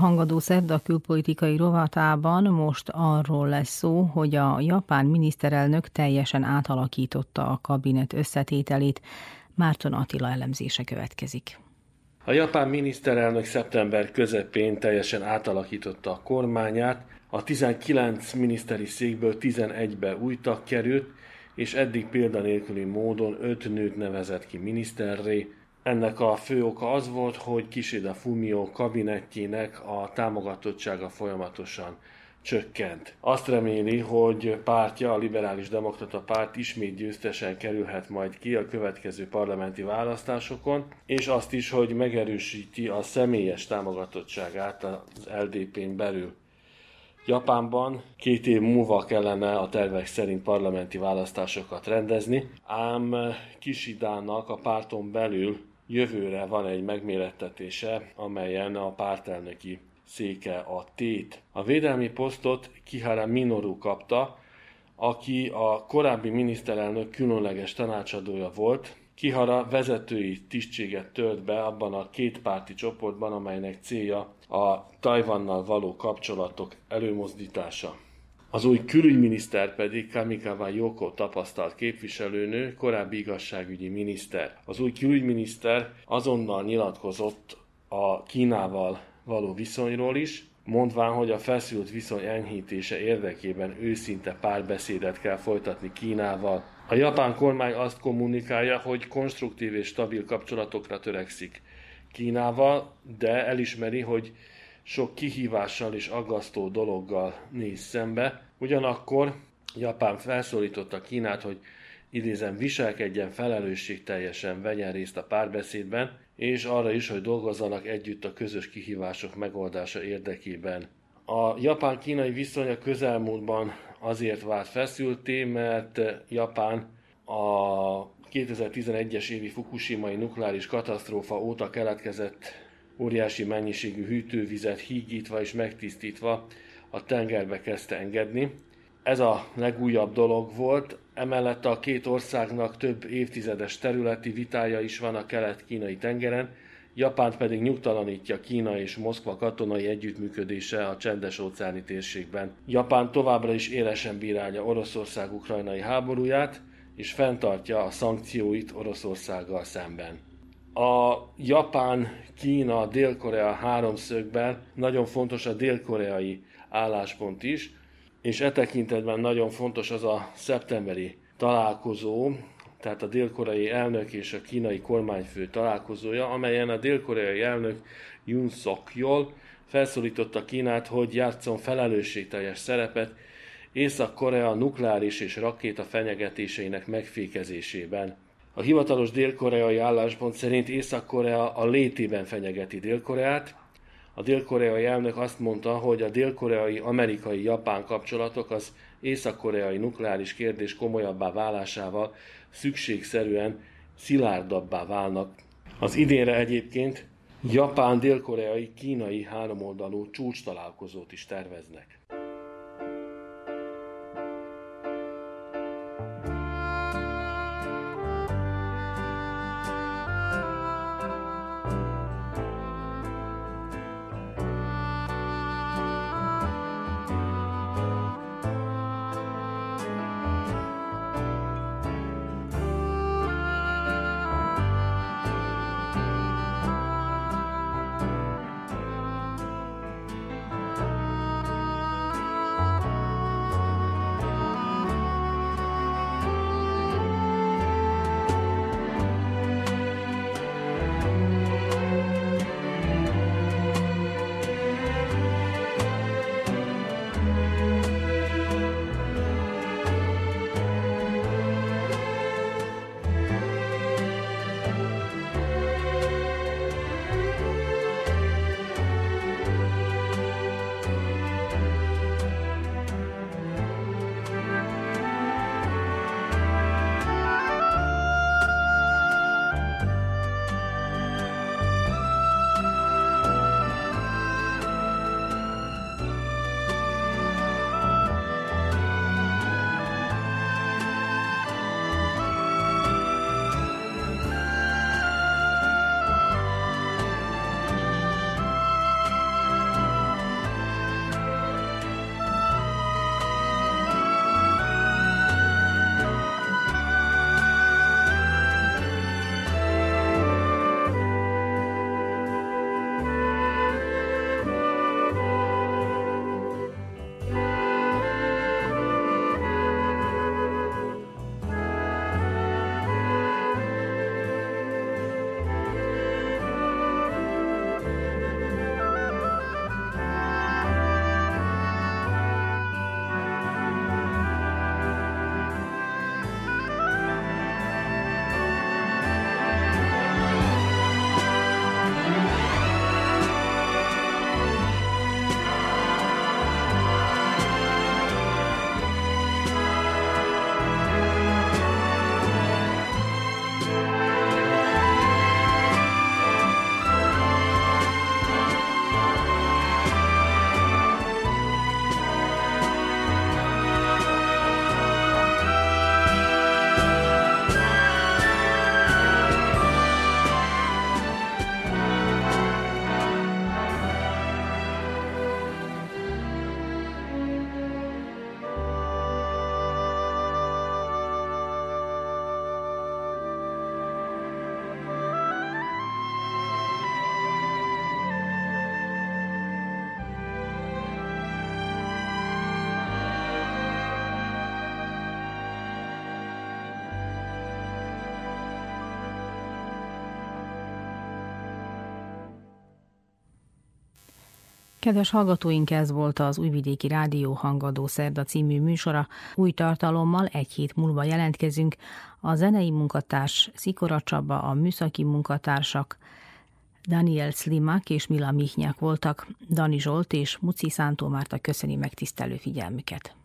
Hangadó Szerda külpolitikai rovatában most arról lesz szó, hogy a japán miniszterelnök teljesen átalakította a kabinet összetételét. Márton Attila elemzése következik. A japán miniszterelnök szeptember közepén teljesen átalakította a kormányát, a 19 miniszteri székből 11-be új tag került, és eddig példanélküli módon 5 nőt nevezett ki miniszterré, ennek a fő oka az volt, hogy Kishida Fumio kabinettjének a támogatottsága folyamatosan csökkent. Azt reméli, hogy pártja, a liberális demokrata párt ismét győztesen kerülhet majd ki a következő parlamenti választásokon, és azt is, hogy megerősíti a személyes támogatottságát az LDP-n belül. Japánban két év múlva kellene a tervek szerint parlamenti választásokat rendezni, ám Kishidának a párton belül jövőre van egy megmérettetése, amelyen a pártelnöki széke a tét. A védelmi posztot Kihara Minoru kapta, aki a korábbi miniszterelnök különleges tanácsadója volt. Kihara vezetői tisztséget tölt be abban a kétpárti csoportban, amelynek célja a Tajvannal való kapcsolatok előmozdítása. Az új külügyminiszter pedig Kamikawa Yoko tapasztalt képviselőnő, korábbi igazságügyi miniszter. Az új külügyminiszter azonnal nyilatkozott a Kínával való viszonyról is, mondván, hogy a feszült viszony enyhítése érdekében őszinte párbeszédet kell folytatni Kínával. A japán kormány azt kommunikálja, hogy konstruktív és stabil kapcsolatokra törekszik Kínával, de elismeri, hogy sok kihívással és aggasztó dologgal néz szembe. Ugyanakkor Japán felszólította Kínát, hogy idézem, viselkedjen felelősségteljesen, vegyen részt a párbeszédben, és arra is, hogy dolgozzanak együtt a közös kihívások megoldása érdekében. A japán-kínai viszony a közelmúltban azért vált feszülté, mert Japán a 2011-es évi Fukushimai nukleáris katasztrófa óta keletkezett óriási mennyiségű hűtővizet hígítva és megtisztítva a tengerbe kezdte engedni. Ez a legújabb dolog volt, emellett a két országnak több évtizedes területi vitája is van a kelet-kínai tengeren, Japánt pedig nyugtalanítja Kína és Moszkva katonai együttműködése a csendes óceáni térségben. Japán továbbra is élesen bírálja Oroszország ukrajnai háborúját, és fenntartja a szankcióit Oroszországgal szemben. A Japán-Kína Dél-Korea háromszögben nagyon fontos a dél-koreai álláspont is, és e tekintetben nagyon fontos az a szeptemberi találkozó, tehát a dél-koreai elnök és a kínai kormányfő találkozója, amelyen a dél-koreai elnök Yun Sok Yol felszólította Kínát, hogy játszon felelősségteljes szerepet Észak-Korea nukleáris és rakéta fenyegetéseinek megfékezésében. A hivatalos dél-koreai álláspont szerint Észak-Korea a létében fenyegeti Dél-Koreát. A dél-koreai elnök azt mondta, hogy a dél-koreai amerikai-japán kapcsolatok az észak-koreai nukleáris kérdés komolyabbá válásával szükségszerűen szilárdabbá válnak. Az idénre egyébként japán-dél-koreai-kínai háromoldalú csúcs találkozót is terveznek. Kedves hallgatóink, ez volt az Újvidéki Rádió Hangadó Szerda című műsora. Új tartalommal egy hét múlva jelentkezünk. A zenei munkatárs Szikora Csaba, a műszaki munkatársak Daniel Slimak és Mila Mihnyák voltak. Dani Zsolt és Muci Szántó Márta köszöni megtisztelő figyelmüket.